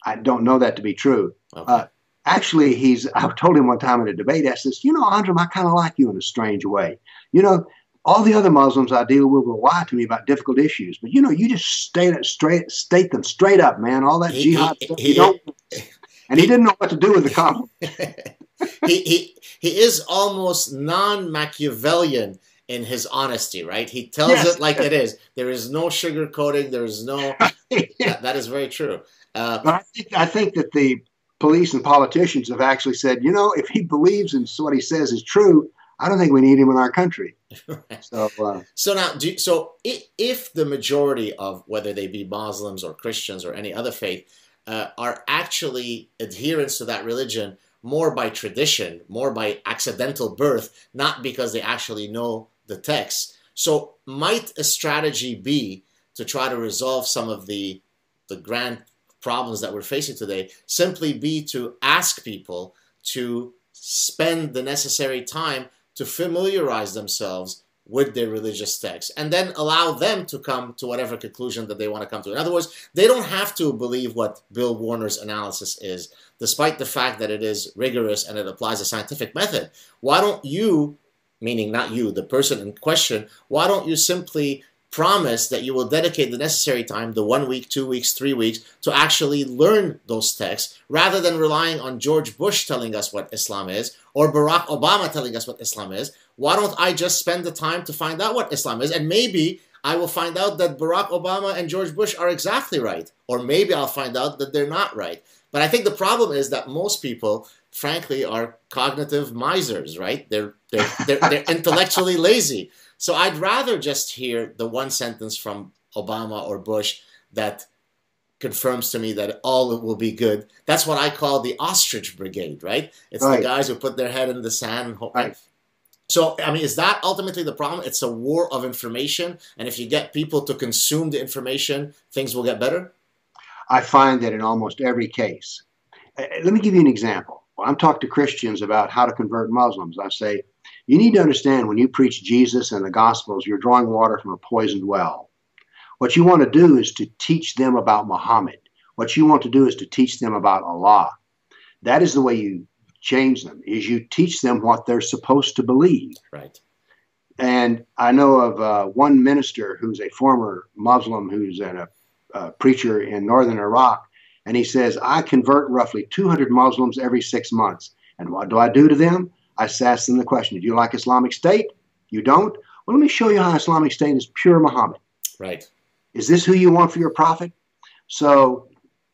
I don't know that to be true. Okay. uh, Actually, he's. I told him one time in a debate. I says, "You know, Anjem, I kind of like you in a strange way. You know, all the other Muslims I deal with will lie to me about difficult issues, but you know, you just state it straight, state them straight up, man. All that jihad he- stuff, he- you don't." And he didn't know what to do with the compliment. he, he he is almost non-Machiavellian in his honesty, right? He tells Yes. it like it is. There is no sugarcoating. There is no. that, that is very true. Uh, But I think, I think that the police and politicians have actually said, you know, if he believes in what he says is true, I don't think we need him in our country. So, uh, So now, do, so if the majority of whether they be Muslims or Christians or any other faith uh, are actually adherents to that religion more by tradition, more by accidental birth, not because they actually know the text. So might a strategy be to try to resolve some of the the grand problems that we're facing today simply be to ask people to spend the necessary time to familiarize themselves with their religious texts and then allow them to come to whatever conclusion that they want to come to. In other words, they don't have to believe what Bill Warner's analysis is, despite the fact that it is rigorous and it applies a scientific method. Why don't you, meaning not you, the person in question, why don't you simply promise that you will dedicate the necessary time, the one week, two weeks, three weeks, to actually learn those texts rather than relying on George Bush telling us what Islam is or Barack Obama telling us what Islam is. Why don't I just spend the time to find out what Islam is? And maybe I will find out that Barack Obama and George Bush are exactly right. Or maybe I'll find out that they're not right. But I think the problem is that most people, frankly, are cognitive misers, right? They're, they're, they're, they're intellectually lazy. So I'd rather just hear the one sentence from Obama or Bush that confirms to me that all will be good. That's what I call the ostrich brigade, right? It's Right. the guys who put their head in the sand and hope. Right. So, I mean, is that ultimately the problem? It's a war of information, and if you get people to consume the information, things will get better. I find that in almost every case. Uh, Let me give you an example. When I'm talking to Christians about how to convert Muslims, I say, you need to understand when you preach Jesus and the Gospels, you're drawing water from a poisoned well. What you want to do is to teach them about Muhammad. What you want to do is to teach them about Allah. That is the way you change them, is you teach them what they're supposed to believe. Right. And I know of uh, one minister who's a former Muslim who's a, a preacher in northern Iraq, and he says, I convert roughly 200 Muslims every six months. And what do I do to them? I ask them the question Do you like Islamic State? You don't? Well, let me show you how Islamic State is pure Muhammad. Right. Is this who you want for your prophet? So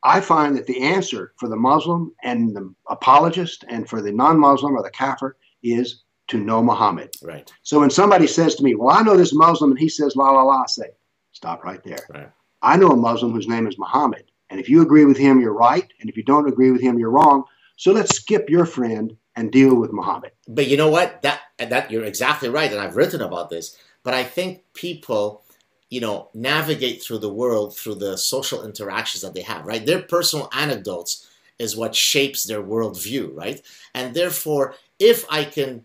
I find that the answer for the Muslim and the apologist and for the non Muslim or the Kafir is to know Muhammad. Right. So when somebody says to me, Well, I know this Muslim and he says la la la, I say, Stop right there. Right. I know a Muslim whose name is Muhammad. And if you agree with him, you're right. And if you don't agree with him, you're wrong. So let's skip your friend and deal with Muhammad. But you know what? That that you're exactly right, and I've written about this. But I think people, you know, navigate through the world through the social interactions that they have. Right, their personal anecdotes is what shapes their worldview. Right, and therefore, if I can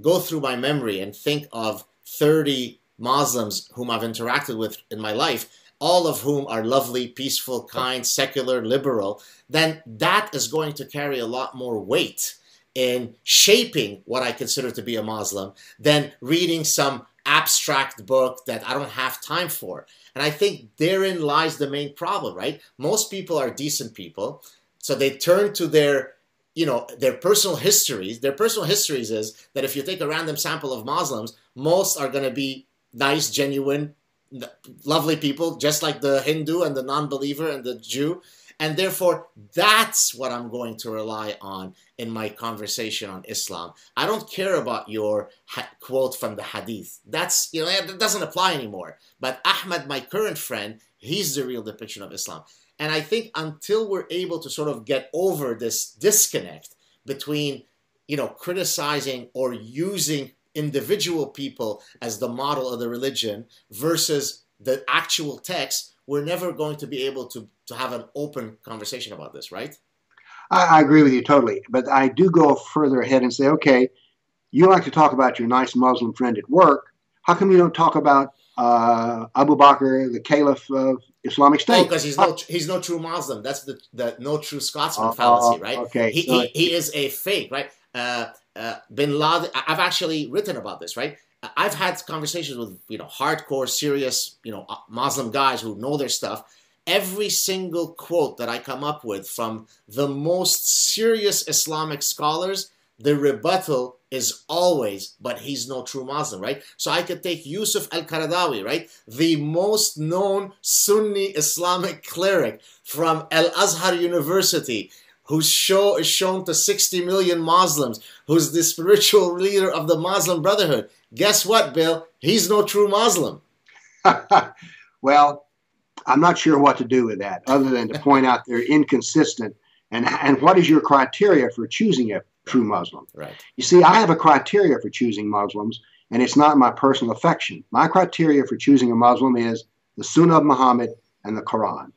go through my memory and think of thirty Muslims whom I've interacted with in my life, all of whom are lovely, peaceful, kind, secular, liberal, then that is going to carry a lot more weight in shaping what I consider to be a Muslim than reading some abstract book that I don't have time for. And I think therein lies the main problem, right? Most people are decent people, so they turn to their you know their personal histories their personal histories is that if you take a random sample of muslims most are going to be nice genuine lovely people just like the hindu and the non-believer and the jew and therefore that's what i'm going to rely on in my conversation on islam. I don't care about your quote from the hadith. That's you know that doesn't apply anymore. But ahmed my current friend he's the real depiction of islam. And i think until we're able to sort of get over this disconnect between you know criticizing or using individual people as the model of the religion versus the actual text we're never going to be able to, to have an open conversation about this, right? I, I agree with you totally. But I do go further ahead and say, okay, you like to talk about your nice Muslim friend at work. How come you don't talk about uh, Abu Bakr, the Caliph of Islamic State? Oh, because he's no he's no true Muslim. That's the the no true Scotsman Uh, fallacy, right? okay, He, so- he, he is a fake, right? Uh, uh, Bin Laden. I've actually written about this, right? I've had conversations with you know hardcore, serious, you know uh, Muslim guys who know their stuff. Every single quote that I come up with from the most serious Islamic scholars, the rebuttal is always, but he's no true Muslim, right? So I could take Yusuf al Qaradawi, right? The most known Sunni Islamic cleric from Al Azhar University, whose show is shown to 60 million Muslims, who's the spiritual leader of the Muslim Brotherhood. Guess what, Bill? He's no true Muslim. well, I'm not sure what to do with that other than to point out they're inconsistent. And, and what is your criteria for choosing a true Muslim? Right. You see, I have a criteria for choosing Muslims, and it's not my personal affection. My criteria for choosing a Muslim is the Sunnah of Muhammad and the Quran.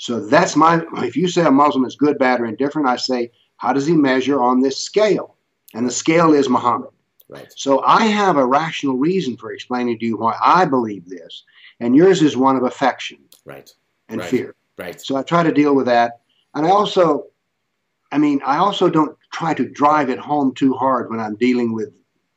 So that's my, if you say a Muslim is good, bad, or indifferent, I say, how does he measure on this scale? And the scale is Muhammad. Right. So I have a rational reason for explaining to you why I believe this, and yours is one of affection Right. and Right. fear. Right. So I try to deal with that. And I also, I mean, I also don't try to drive it home too hard when I'm dealing with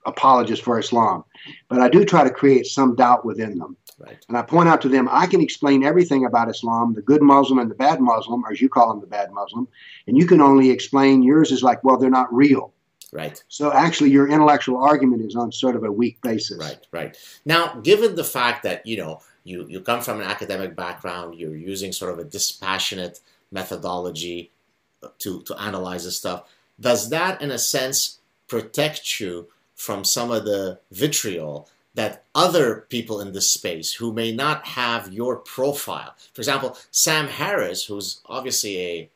apologists for Islam, but I do try to create some doubt within them. Right. And I point out to them, I can explain everything about Islam, the good Muslim and the bad Muslim, or as you call them, the bad Muslim, and you can only explain yours is like, well, they're not real. Right. So actually, your intellectual argument is on sort of a weak basis. Right, right. Now, given the fact that you know you you come from an academic background, you're using sort of a dispassionate methodology uh, to to analyze this stuff. Does that, in a sense, protect you from some of the vitriol that other people in this space who may not have your profile, for example, Sam Harris, who's obviously a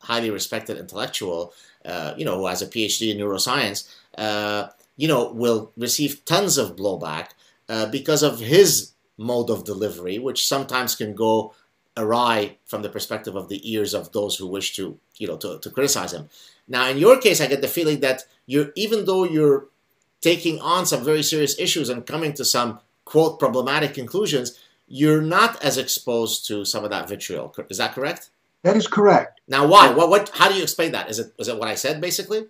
highly respected intellectual, uh, you know, who has a PhD in neuroscience, uh, you know, will receive tons of blowback uh, because of his mode of delivery, which sometimes can go awry from the perspective of the ears of those who wish to, you know, to, to criticize him. Now, in your case, I get the feeling that you're, even though you're taking on some very serious issues and coming to some quote problematic conclusions, you're not as exposed to some of that vitriol. Is that correct? That is correct. Now, why? What? What? How do you explain that? Is it? Is it what I said, basically?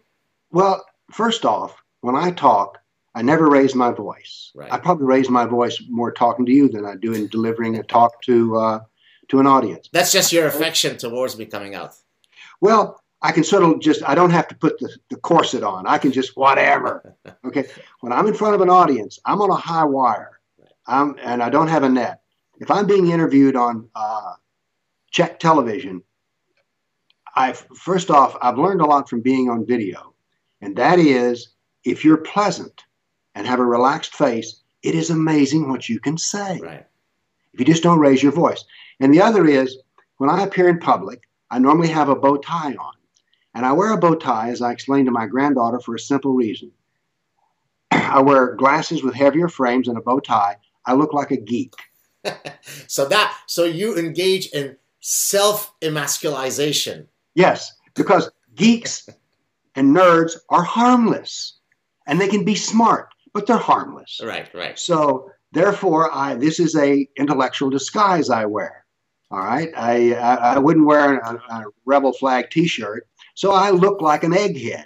Well, first off, when I talk, I never raise my voice. Right. I probably raise my voice more talking to you than I do in delivering a talk to uh, to an audience. That's just your affection towards me coming out. Well, I can sort of just I don't have to put the, the corset on. I can just whatever. Okay. When I'm in front of an audience, I'm on a high wire. I'm and I don't have a net. If I'm being interviewed on uh, Czech television, I first off, I've learned a lot from being on video, and that is if you're pleasant and have a relaxed face, it is amazing what you can say. Right. If you just don't raise your voice. And the other is when I appear in public, I normally have a bow tie on. And I wear a bow tie, as I explained to my granddaughter, for a simple reason. I wear glasses with heavier frames and a bow tie. I look like a geek. so that so you engage in self emasculization. Yes, because geeks and nerds are harmless and they can be smart, but they're harmless. Right, right. So therefore, I this is a intellectual disguise I wear. All right, I I, I wouldn't wear a, a rebel flag T-shirt, so I look like an egghead,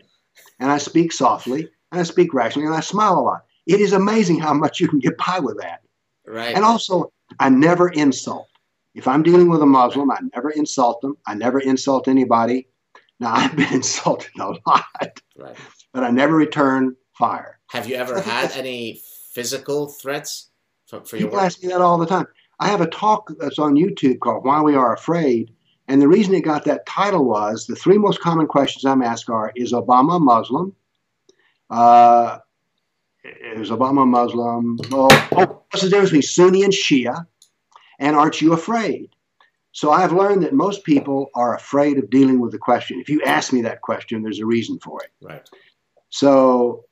and I speak softly and I speak rationally and I smile a lot. It is amazing how much you can get by with that. Right. And also, I never insult. If I'm dealing with a Muslim, I never insult them. I never insult anybody. Now, I've been insulted a lot, right. but I never return fire. Have you ever had any physical threats for, for your People work? ask me that all the time. I have a talk that's on YouTube called Why We Are Afraid. And the reason it got that title was the three most common questions I'm asked are Is Obama Muslim? Uh, is Obama Muslim? Oh, oh, what's the difference between Sunni and Shia? And aren't you afraid? So I've learned that most people are afraid of dealing with the question. If you ask me that question, there's a reason for it. Right. So,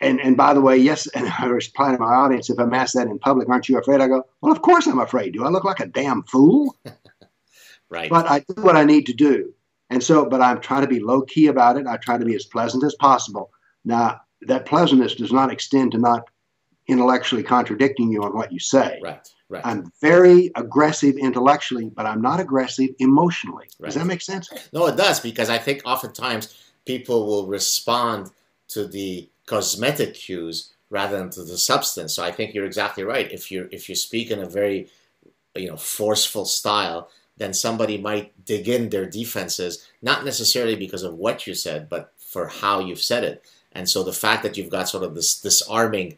and and by the way, yes, and I reply to my audience if I'm asked that in public, aren't you afraid? I go, well, of course I'm afraid. Do I look like a damn fool? right. But I do what I need to do. And so, but I'm trying to be low key about it. I try to be as pleasant as possible. Now, that pleasantness does not extend to not intellectually contradicting you on what you say. Right. Right. I'm very aggressive intellectually, but I'm not aggressive emotionally. Right. Does that make sense? No, it does because I think oftentimes people will respond to the cosmetic cues rather than to the substance. So I think you're exactly right. If you if you speak in a very you know forceful style, then somebody might dig in their defenses, not necessarily because of what you said, but for how you've said it. And so the fact that you've got sort of this disarming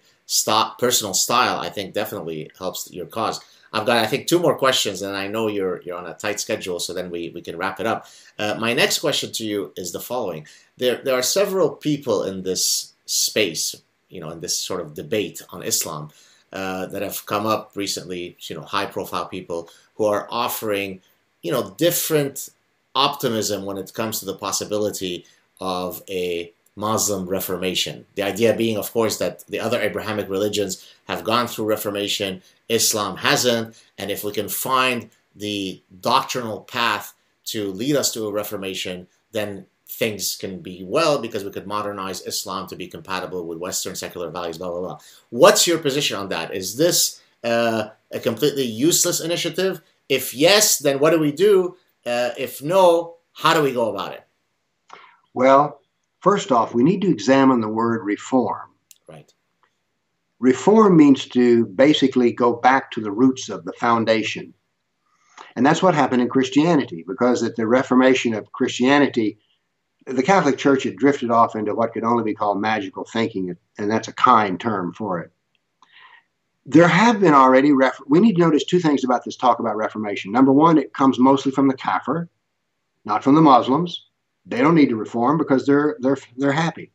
personal style, I think definitely helps your cause. I've got, I think, two more questions, and I know you're you're on a tight schedule, so then we, we can wrap it up. Uh, my next question to you is the following: there there are several people in this space, you know, in this sort of debate on Islam, uh, that have come up recently. You know, high profile people who are offering, you know, different optimism when it comes to the possibility of a Muslim Reformation. The idea being, of course, that the other Abrahamic religions have gone through Reformation, Islam hasn't, and if we can find the doctrinal path to lead us to a Reformation, then things can be well because we could modernize Islam to be compatible with Western secular values, blah, blah, blah. What's your position on that? Is this uh, a completely useless initiative? If yes, then what do we do? Uh, if no, how do we go about it? Well, First off, we need to examine the word reform. Right. Reform means to basically go back to the roots of the foundation. And that's what happened in Christianity, because at the Reformation of Christianity, the Catholic Church had drifted off into what could only be called magical thinking, and that's a kind term for it. There have been already, ref- we need to notice two things about this talk about Reformation. Number one, it comes mostly from the Kafir, not from the Muslims. They don't need to reform because they're they're they're happy.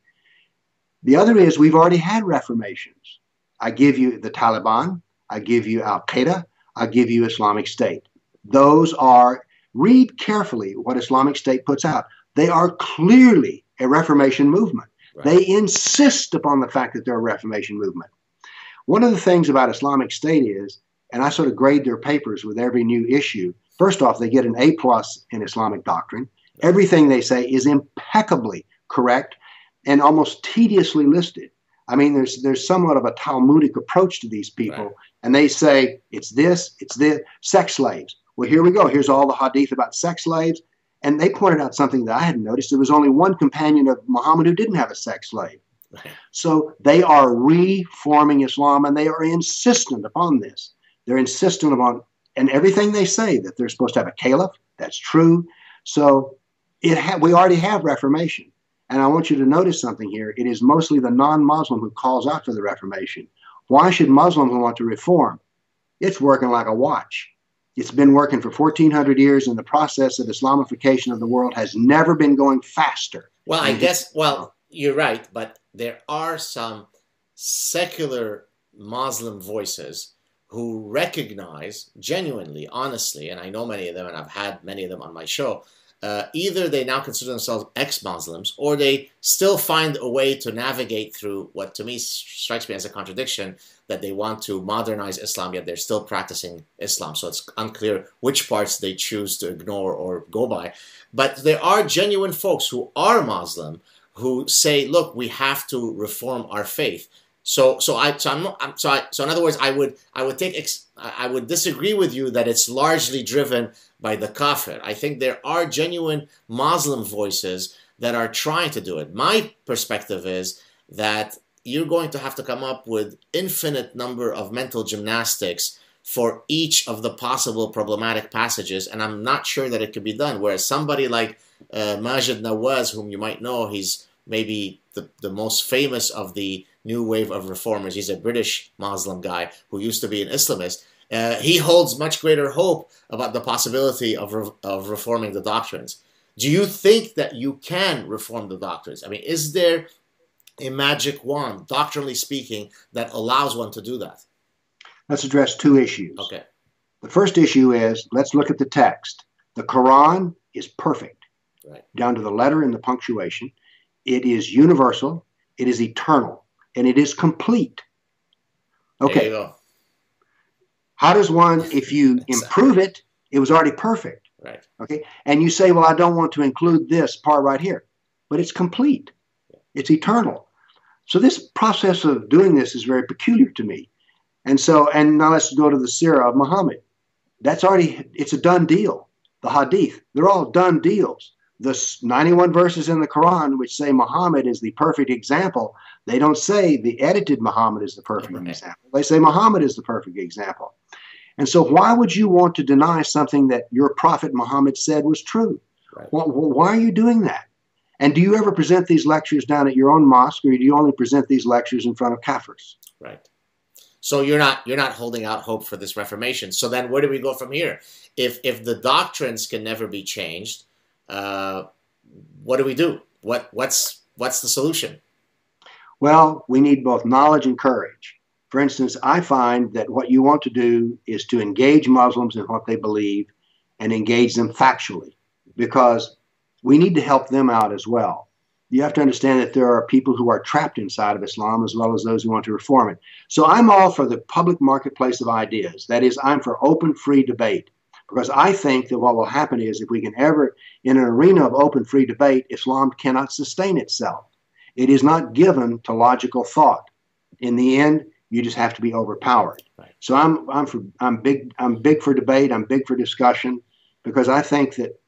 The other is we've already had reformations. I give you the Taliban, I give you Al Qaeda, I give you Islamic State. Those are, read carefully what Islamic State puts out. They are clearly a Reformation movement. Right. They insist upon the fact that they're a Reformation movement. One of the things about Islamic State is, and I sort of grade their papers with every new issue. First off, they get an A plus in Islamic doctrine. Everything they say is impeccably correct and almost tediously listed. I mean, there's there's somewhat of a Talmudic approach to these people, right. and they say it's this, it's this, sex slaves. Well, here we go. Here's all the hadith about sex slaves, and they pointed out something that I hadn't noticed. There was only one companion of Muhammad who didn't have a sex slave. So they are reforming Islam, and they are insistent upon this. They're insistent upon, and everything they say that they're supposed to have a caliph. That's true. So it ha- we already have Reformation. And I want you to notice something here. It is mostly the non Muslim who calls out for the Reformation. Why should Muslims want to reform? It's working like a watch. It's been working for 1400 years, and the process of Islamification of the world has never been going faster. Well, I guess, well, you're right, but there are some secular Muslim voices who recognize genuinely, honestly, and I know many of them, and I've had many of them on my show, uh, either they now consider themselves ex-Muslims or they still find a way to navigate through what to me strikes me as a contradiction that they want to modernize Islam yet they're still practicing Islam. So it's unclear which parts they choose to ignore or go by. But there are genuine folks who are Muslim who say, look, we have to reform our faith. So, so I, so I'm, I'm so, I, so in other words, I would, I would take, ex, I would disagree with you that it's largely driven by the kafir. I think there are genuine Muslim voices that are trying to do it. My perspective is that you're going to have to come up with infinite number of mental gymnastics for each of the possible problematic passages, and I'm not sure that it could be done. Whereas somebody like uh, Maajid Nawaz, whom you might know, he's maybe the, the most famous of the new wave of reformers. He's a British Muslim guy who used to be an Islamist. Uh, he holds much greater hope about the possibility of, re- of reforming the doctrines. Do you think that you can reform the doctrines? I mean, is there a magic wand, doctrinally speaking, that allows one to do that? Let's address two issues. Okay. The first issue is let's look at the text. The Quran is perfect, right. down to the letter and the punctuation. It is universal, it is eternal, and it is complete. Okay. How does one, if you improve it, it was already perfect. Right. Okay. And you say, well, I don't want to include this part right here, but it's complete. It's eternal. So this process of doing this is very peculiar to me. And so, and now let's go to the Sirah of Muhammad. That's already, it's a done deal. The Hadith, they're all done deals. The 91 verses in the Quran, which say Muhammad is the perfect example, they don't say the edited Muhammad is the perfect right. example. They say Muhammad is the perfect example. And so, why would you want to deny something that your prophet Muhammad said was true? Right. Well, why are you doing that? And do you ever present these lectures down at your own mosque, or do you only present these lectures in front of kafirs? Right. So you're not you're not holding out hope for this reformation. So then, where do we go from here? If if the doctrines can never be changed, uh, what do we do? What what's what's the solution? Well, we need both knowledge and courage. For instance, I find that what you want to do is to engage Muslims in what they believe and engage them factually because we need to help them out as well. You have to understand that there are people who are trapped inside of Islam as well as those who want to reform it. So I'm all for the public marketplace of ideas. That is, I'm for open, free debate because I think that what will happen is if we can ever, in an arena of open, free debate, Islam cannot sustain itself. It is not given to logical thought. In the end, you just have to be overpowered. Right. So I'm I'm for I'm big I'm big for debate. I'm big for discussion because I think that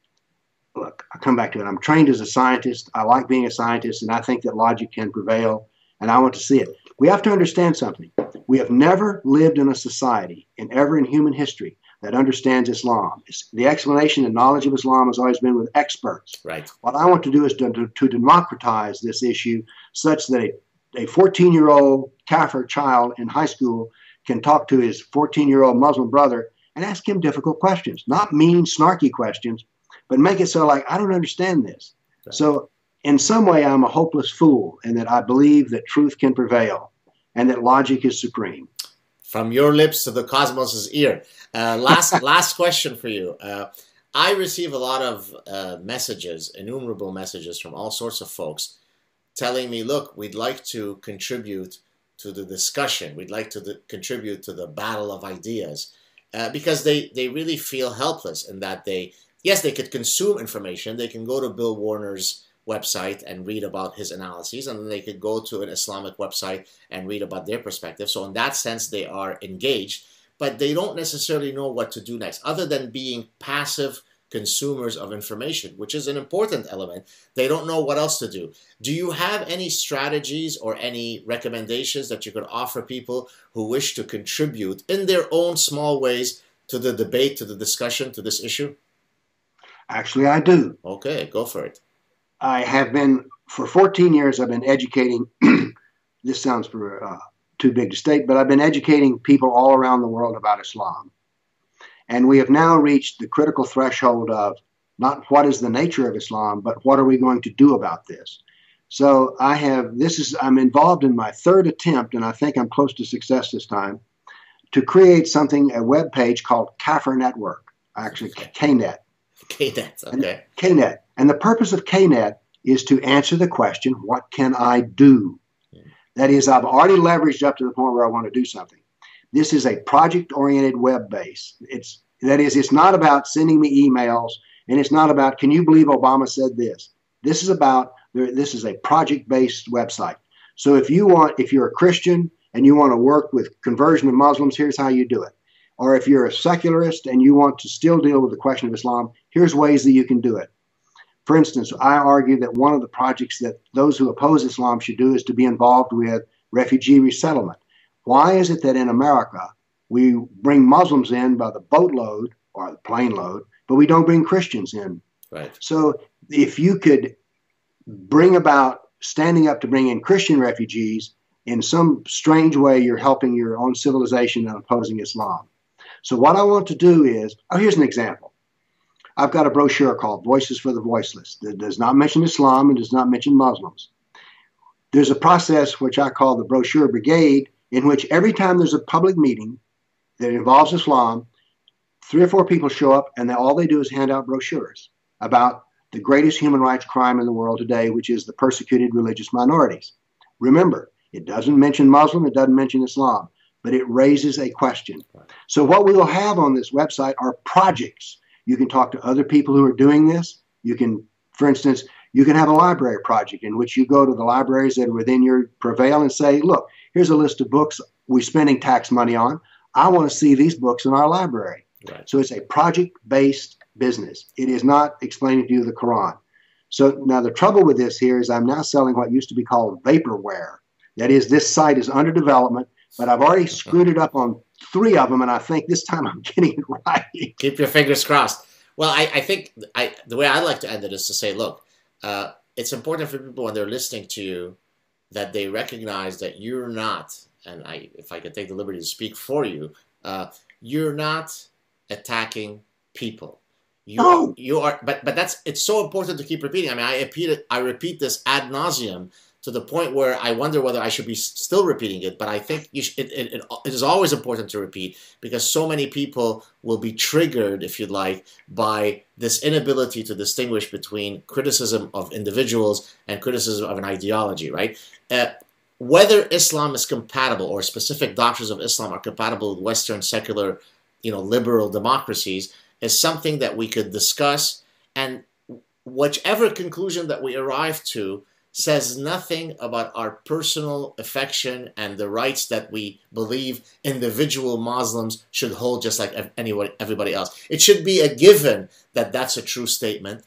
look I come back to it. I'm trained as a scientist. I like being a scientist, and I think that logic can prevail. And I want to see it. We have to understand something. We have never lived in a society, and ever in human history, that understands Islam. It's, the explanation and knowledge of Islam has always been with experts. Right. What I want to do is to, to, to democratize this issue such that a a 14 year old kafir child in high school can talk to his 14 year old Muslim brother and ask him difficult questions, not mean, snarky questions, but make it so like, I don't understand this. Right. So, in some way, I'm a hopeless fool in that I believe that truth can prevail. and that logic is supreme. From your lips to the cosmos's ear. Uh, last last question for you. Uh, I receive a lot of uh, messages, innumerable messages from all sorts of folks telling me, look, we'd like to contribute to the discussion. We'd like to the, contribute to the battle of ideas uh, because they, they really feel helpless in that they, yes, they could consume information. They can go to Bill Warner's website and read about his analyses, and then they could go to an Islamic website and read about their perspective. So, in that sense, they are engaged, but they don't necessarily know what to do next, other than being passive consumers of information, which is an important element. They don't know what else to do. Do you have any strategies or any recommendations that you could offer people who wish to contribute in their own small ways to the debate, to the discussion, to this issue? Actually, I do. Okay, go for it. I have been, for 14 years, I've been educating. this sounds for, uh, too big to state, but I've been educating people all around the world about Islam. And we have now reached the critical threshold of not what is the nature of Islam, but what are we going to do about this? So I have this is I'm involved in my third attempt, and I think I'm close to success this time, to create something a web page called Kafir Network, actually KNet. KNet, okay. And KNet, and the purpose of KNet is to answer the question, what can I do? Yeah. That is, I've already leveraged up to the point where I want to do something. This is a project-oriented web base. It's that is, it's not about sending me emails, and it's not about can you believe Obama said this. This is about this is a project-based website. So if you want, if you're a Christian and you want to work with conversion of Muslims, here's how you do it. Or if you're a secularist and you want to still deal with the question of Islam, here's ways that you can do it. For instance, I argue that one of the projects that those who oppose Islam should do is to be involved with refugee resettlement. Why is it that in America we bring Muslims in by the boatload or the plane load, but we don't bring Christians in? Right. So if you could bring about standing up to bring in Christian refugees, in some strange way, you're helping your own civilization and opposing Islam. So what I want to do is, oh, here's an example. I've got a brochure called Voices for the Voiceless that does not mention Islam and does not mention Muslims. There's a process which I call the brochure brigade, in which every time there's a public meeting that involves Islam, three or four people show up and all they do is hand out brochures about the greatest human rights crime in the world today, which is the persecuted religious minorities. Remember, it doesn't mention Muslim, it doesn't mention Islam, but it raises a question. So, what we will have on this website are projects. You can talk to other people who are doing this. You can, for instance, you can have a library project in which you go to the libraries that are within your prevail and say, look, here's a list of books we're spending tax money on. I want to see these books in our library. Right. So it's a project based business. It is not explaining to you the Quran. So now the trouble with this here is I'm now selling what used to be called vaporware. That is, this site is under development, but I've already screwed it up on three of them, and I think this time I'm getting it right. Keep your fingers crossed. Well, I, I think I, the way I like to end it is to say, look, uh, it's important for people when they're listening to you that they recognize that you're not, and I, if I could take the liberty to speak for you, uh, you're not attacking people. You, no. you are, but but that's it's so important to keep repeating. I mean, I repeat it, I repeat this ad nauseum to the point where I wonder whether I should be still repeating it. But I think it, it, it is always important to repeat because so many people will be triggered, if you'd like, by this inability to distinguish between criticism of individuals and criticism of an ideology, right? Uh, whether Islam is compatible or specific doctrines of Islam are compatible with Western secular, you know, liberal democracies is something that we could discuss. And whichever conclusion that we arrive to, says nothing about our personal affection and the rights that we believe individual Muslims should hold just like anyone, everybody else. It should be a given that that's a true statement.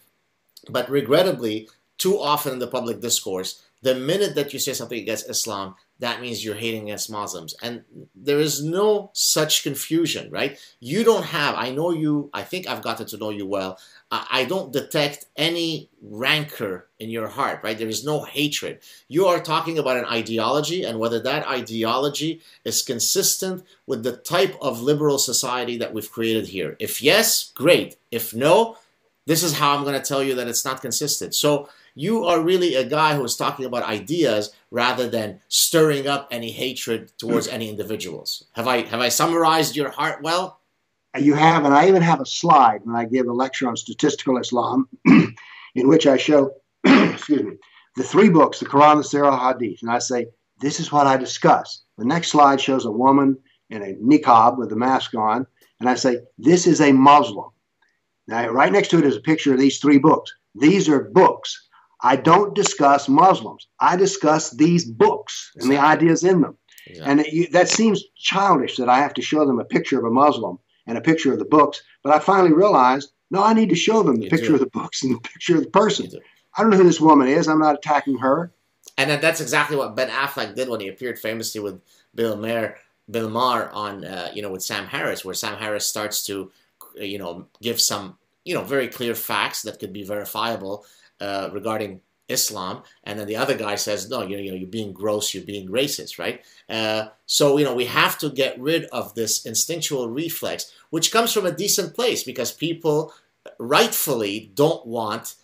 But regrettably, too often in the public discourse, the minute that you say something against Islam, that means you're hating against Muslims. And there is no such confusion, right? You don't have, I know you, I think I've gotten to know you well. I don't detect any rancor in your heart, right? There is no hatred. You are talking about an ideology and whether that ideology is consistent with the type of liberal society that we've created here. If yes, great. If no, this is how I'm going to tell you that it's not consistent. So you are really a guy who is talking about ideas rather than stirring up any hatred towards hmm. any individuals. Have I have I summarized your heart well? Uh, you have, and I even have a slide when I give a lecture on statistical Islam, in which I show, excuse me, the three books, the Quran, the Sirah, Hadith, and I say this is what I discuss. The next slide shows a woman in a niqab with a mask on, and I say this is a Muslim. Now, right next to it is a picture of these three books. These are books. I don't discuss Muslims. I discuss these books and the ideas in them. Exactly. And it, that seems childish that I have to show them a picture of a Muslim and a picture of the books. But I finally realized, no, I need to show them the you picture do. of the books and the picture of the person. I don't know who this woman is. I'm not attacking her. And that's exactly what Ben Affleck did when he appeared famously with Bill Maher, Bill Maher on, uh, you know, with Sam Harris, where Sam Harris starts to, you know, give some you know, very clear facts that could be verifiable uh, regarding Islam, and then the other guy says, no, you know, you're being gross, you're being racist, right? Uh, so, you know, we have to get rid of this instinctual reflex, which comes from a decent place because people rightfully don't want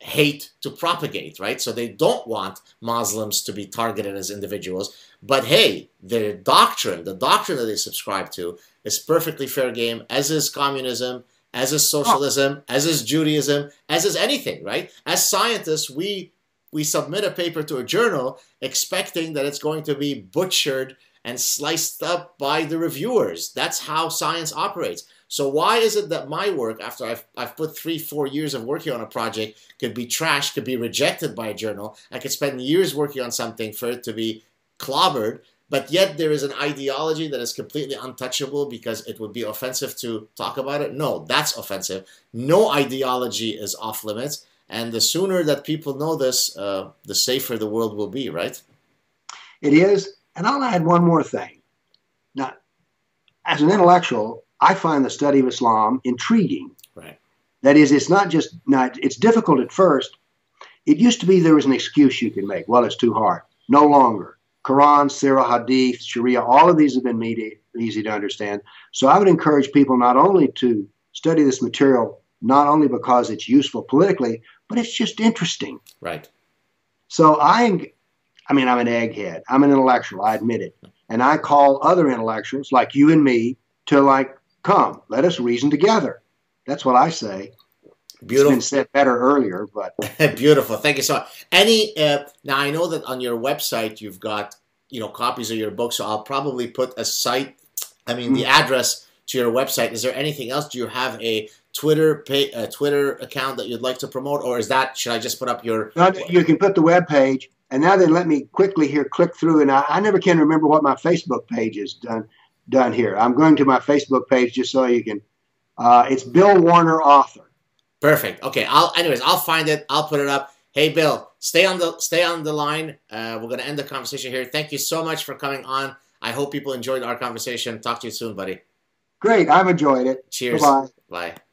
hate to propagate, right? So they don't want Muslims to be targeted as individuals. But hey, their doctrine, the doctrine that they subscribe to, is perfectly fair game, as is communism, as is oh. socialism, as is Judaism, as is anything, right? As scientists, we we submit a paper to a journal expecting that it's going to be butchered and sliced up by the reviewers. That's how science operates. So why is it that my work, after I've, I've put three, four years of working on a project, could be trashed, could be rejected by a journal? I could spend years working on something for it to be clobbered, but yet there is an ideology that is completely untouchable because it would be offensive to talk about it. No, that's offensive. No ideology is off limits. And the sooner that people know this, uh, the safer the world will be, right? It is. And I'll add one more thing. Now, as an intellectual, I find the study of Islam intriguing. Right. That is, it's not just, not, it's difficult at first. It used to be there was an excuse you could make. Well, it's too hard. No longer. Quran, Sirah, Hadith, Sharia, all of these have been made easy to understand. So I would encourage people not only to study this material, not only because it's useful politically, but it's just interesting. Right. So I, I mean, I'm an egghead. I'm an intellectual. I admit it. And I call other intellectuals like you and me to like, come, let us reason together. That's what I say. Beautiful. It's been said better earlier, but beautiful. Thank you so much. Any uh, now, I know that on your website you've got you know copies of your book, so I'll probably put a site. I mean, mm-hmm. the address to your website. Is there anything else? Do you have a Twitter pay, a Twitter account that you'd like to promote, or is that should I just put up your? No, you can put the web page, and now they let me quickly here click through, and I, I never can remember what my Facebook page is done done here. I'm going to my Facebook page just so you can. Uh, it's Bill Warner author. Perfect. Okay. I'll anyways, I'll find it. I'll put it up. Hey Bill, stay on the stay on the line. Uh, we're gonna end the conversation here. Thank you so much for coming on. I hope people enjoyed our conversation. Talk to you soon, buddy. Great. I've enjoyed it. Cheers. Bye. Bye.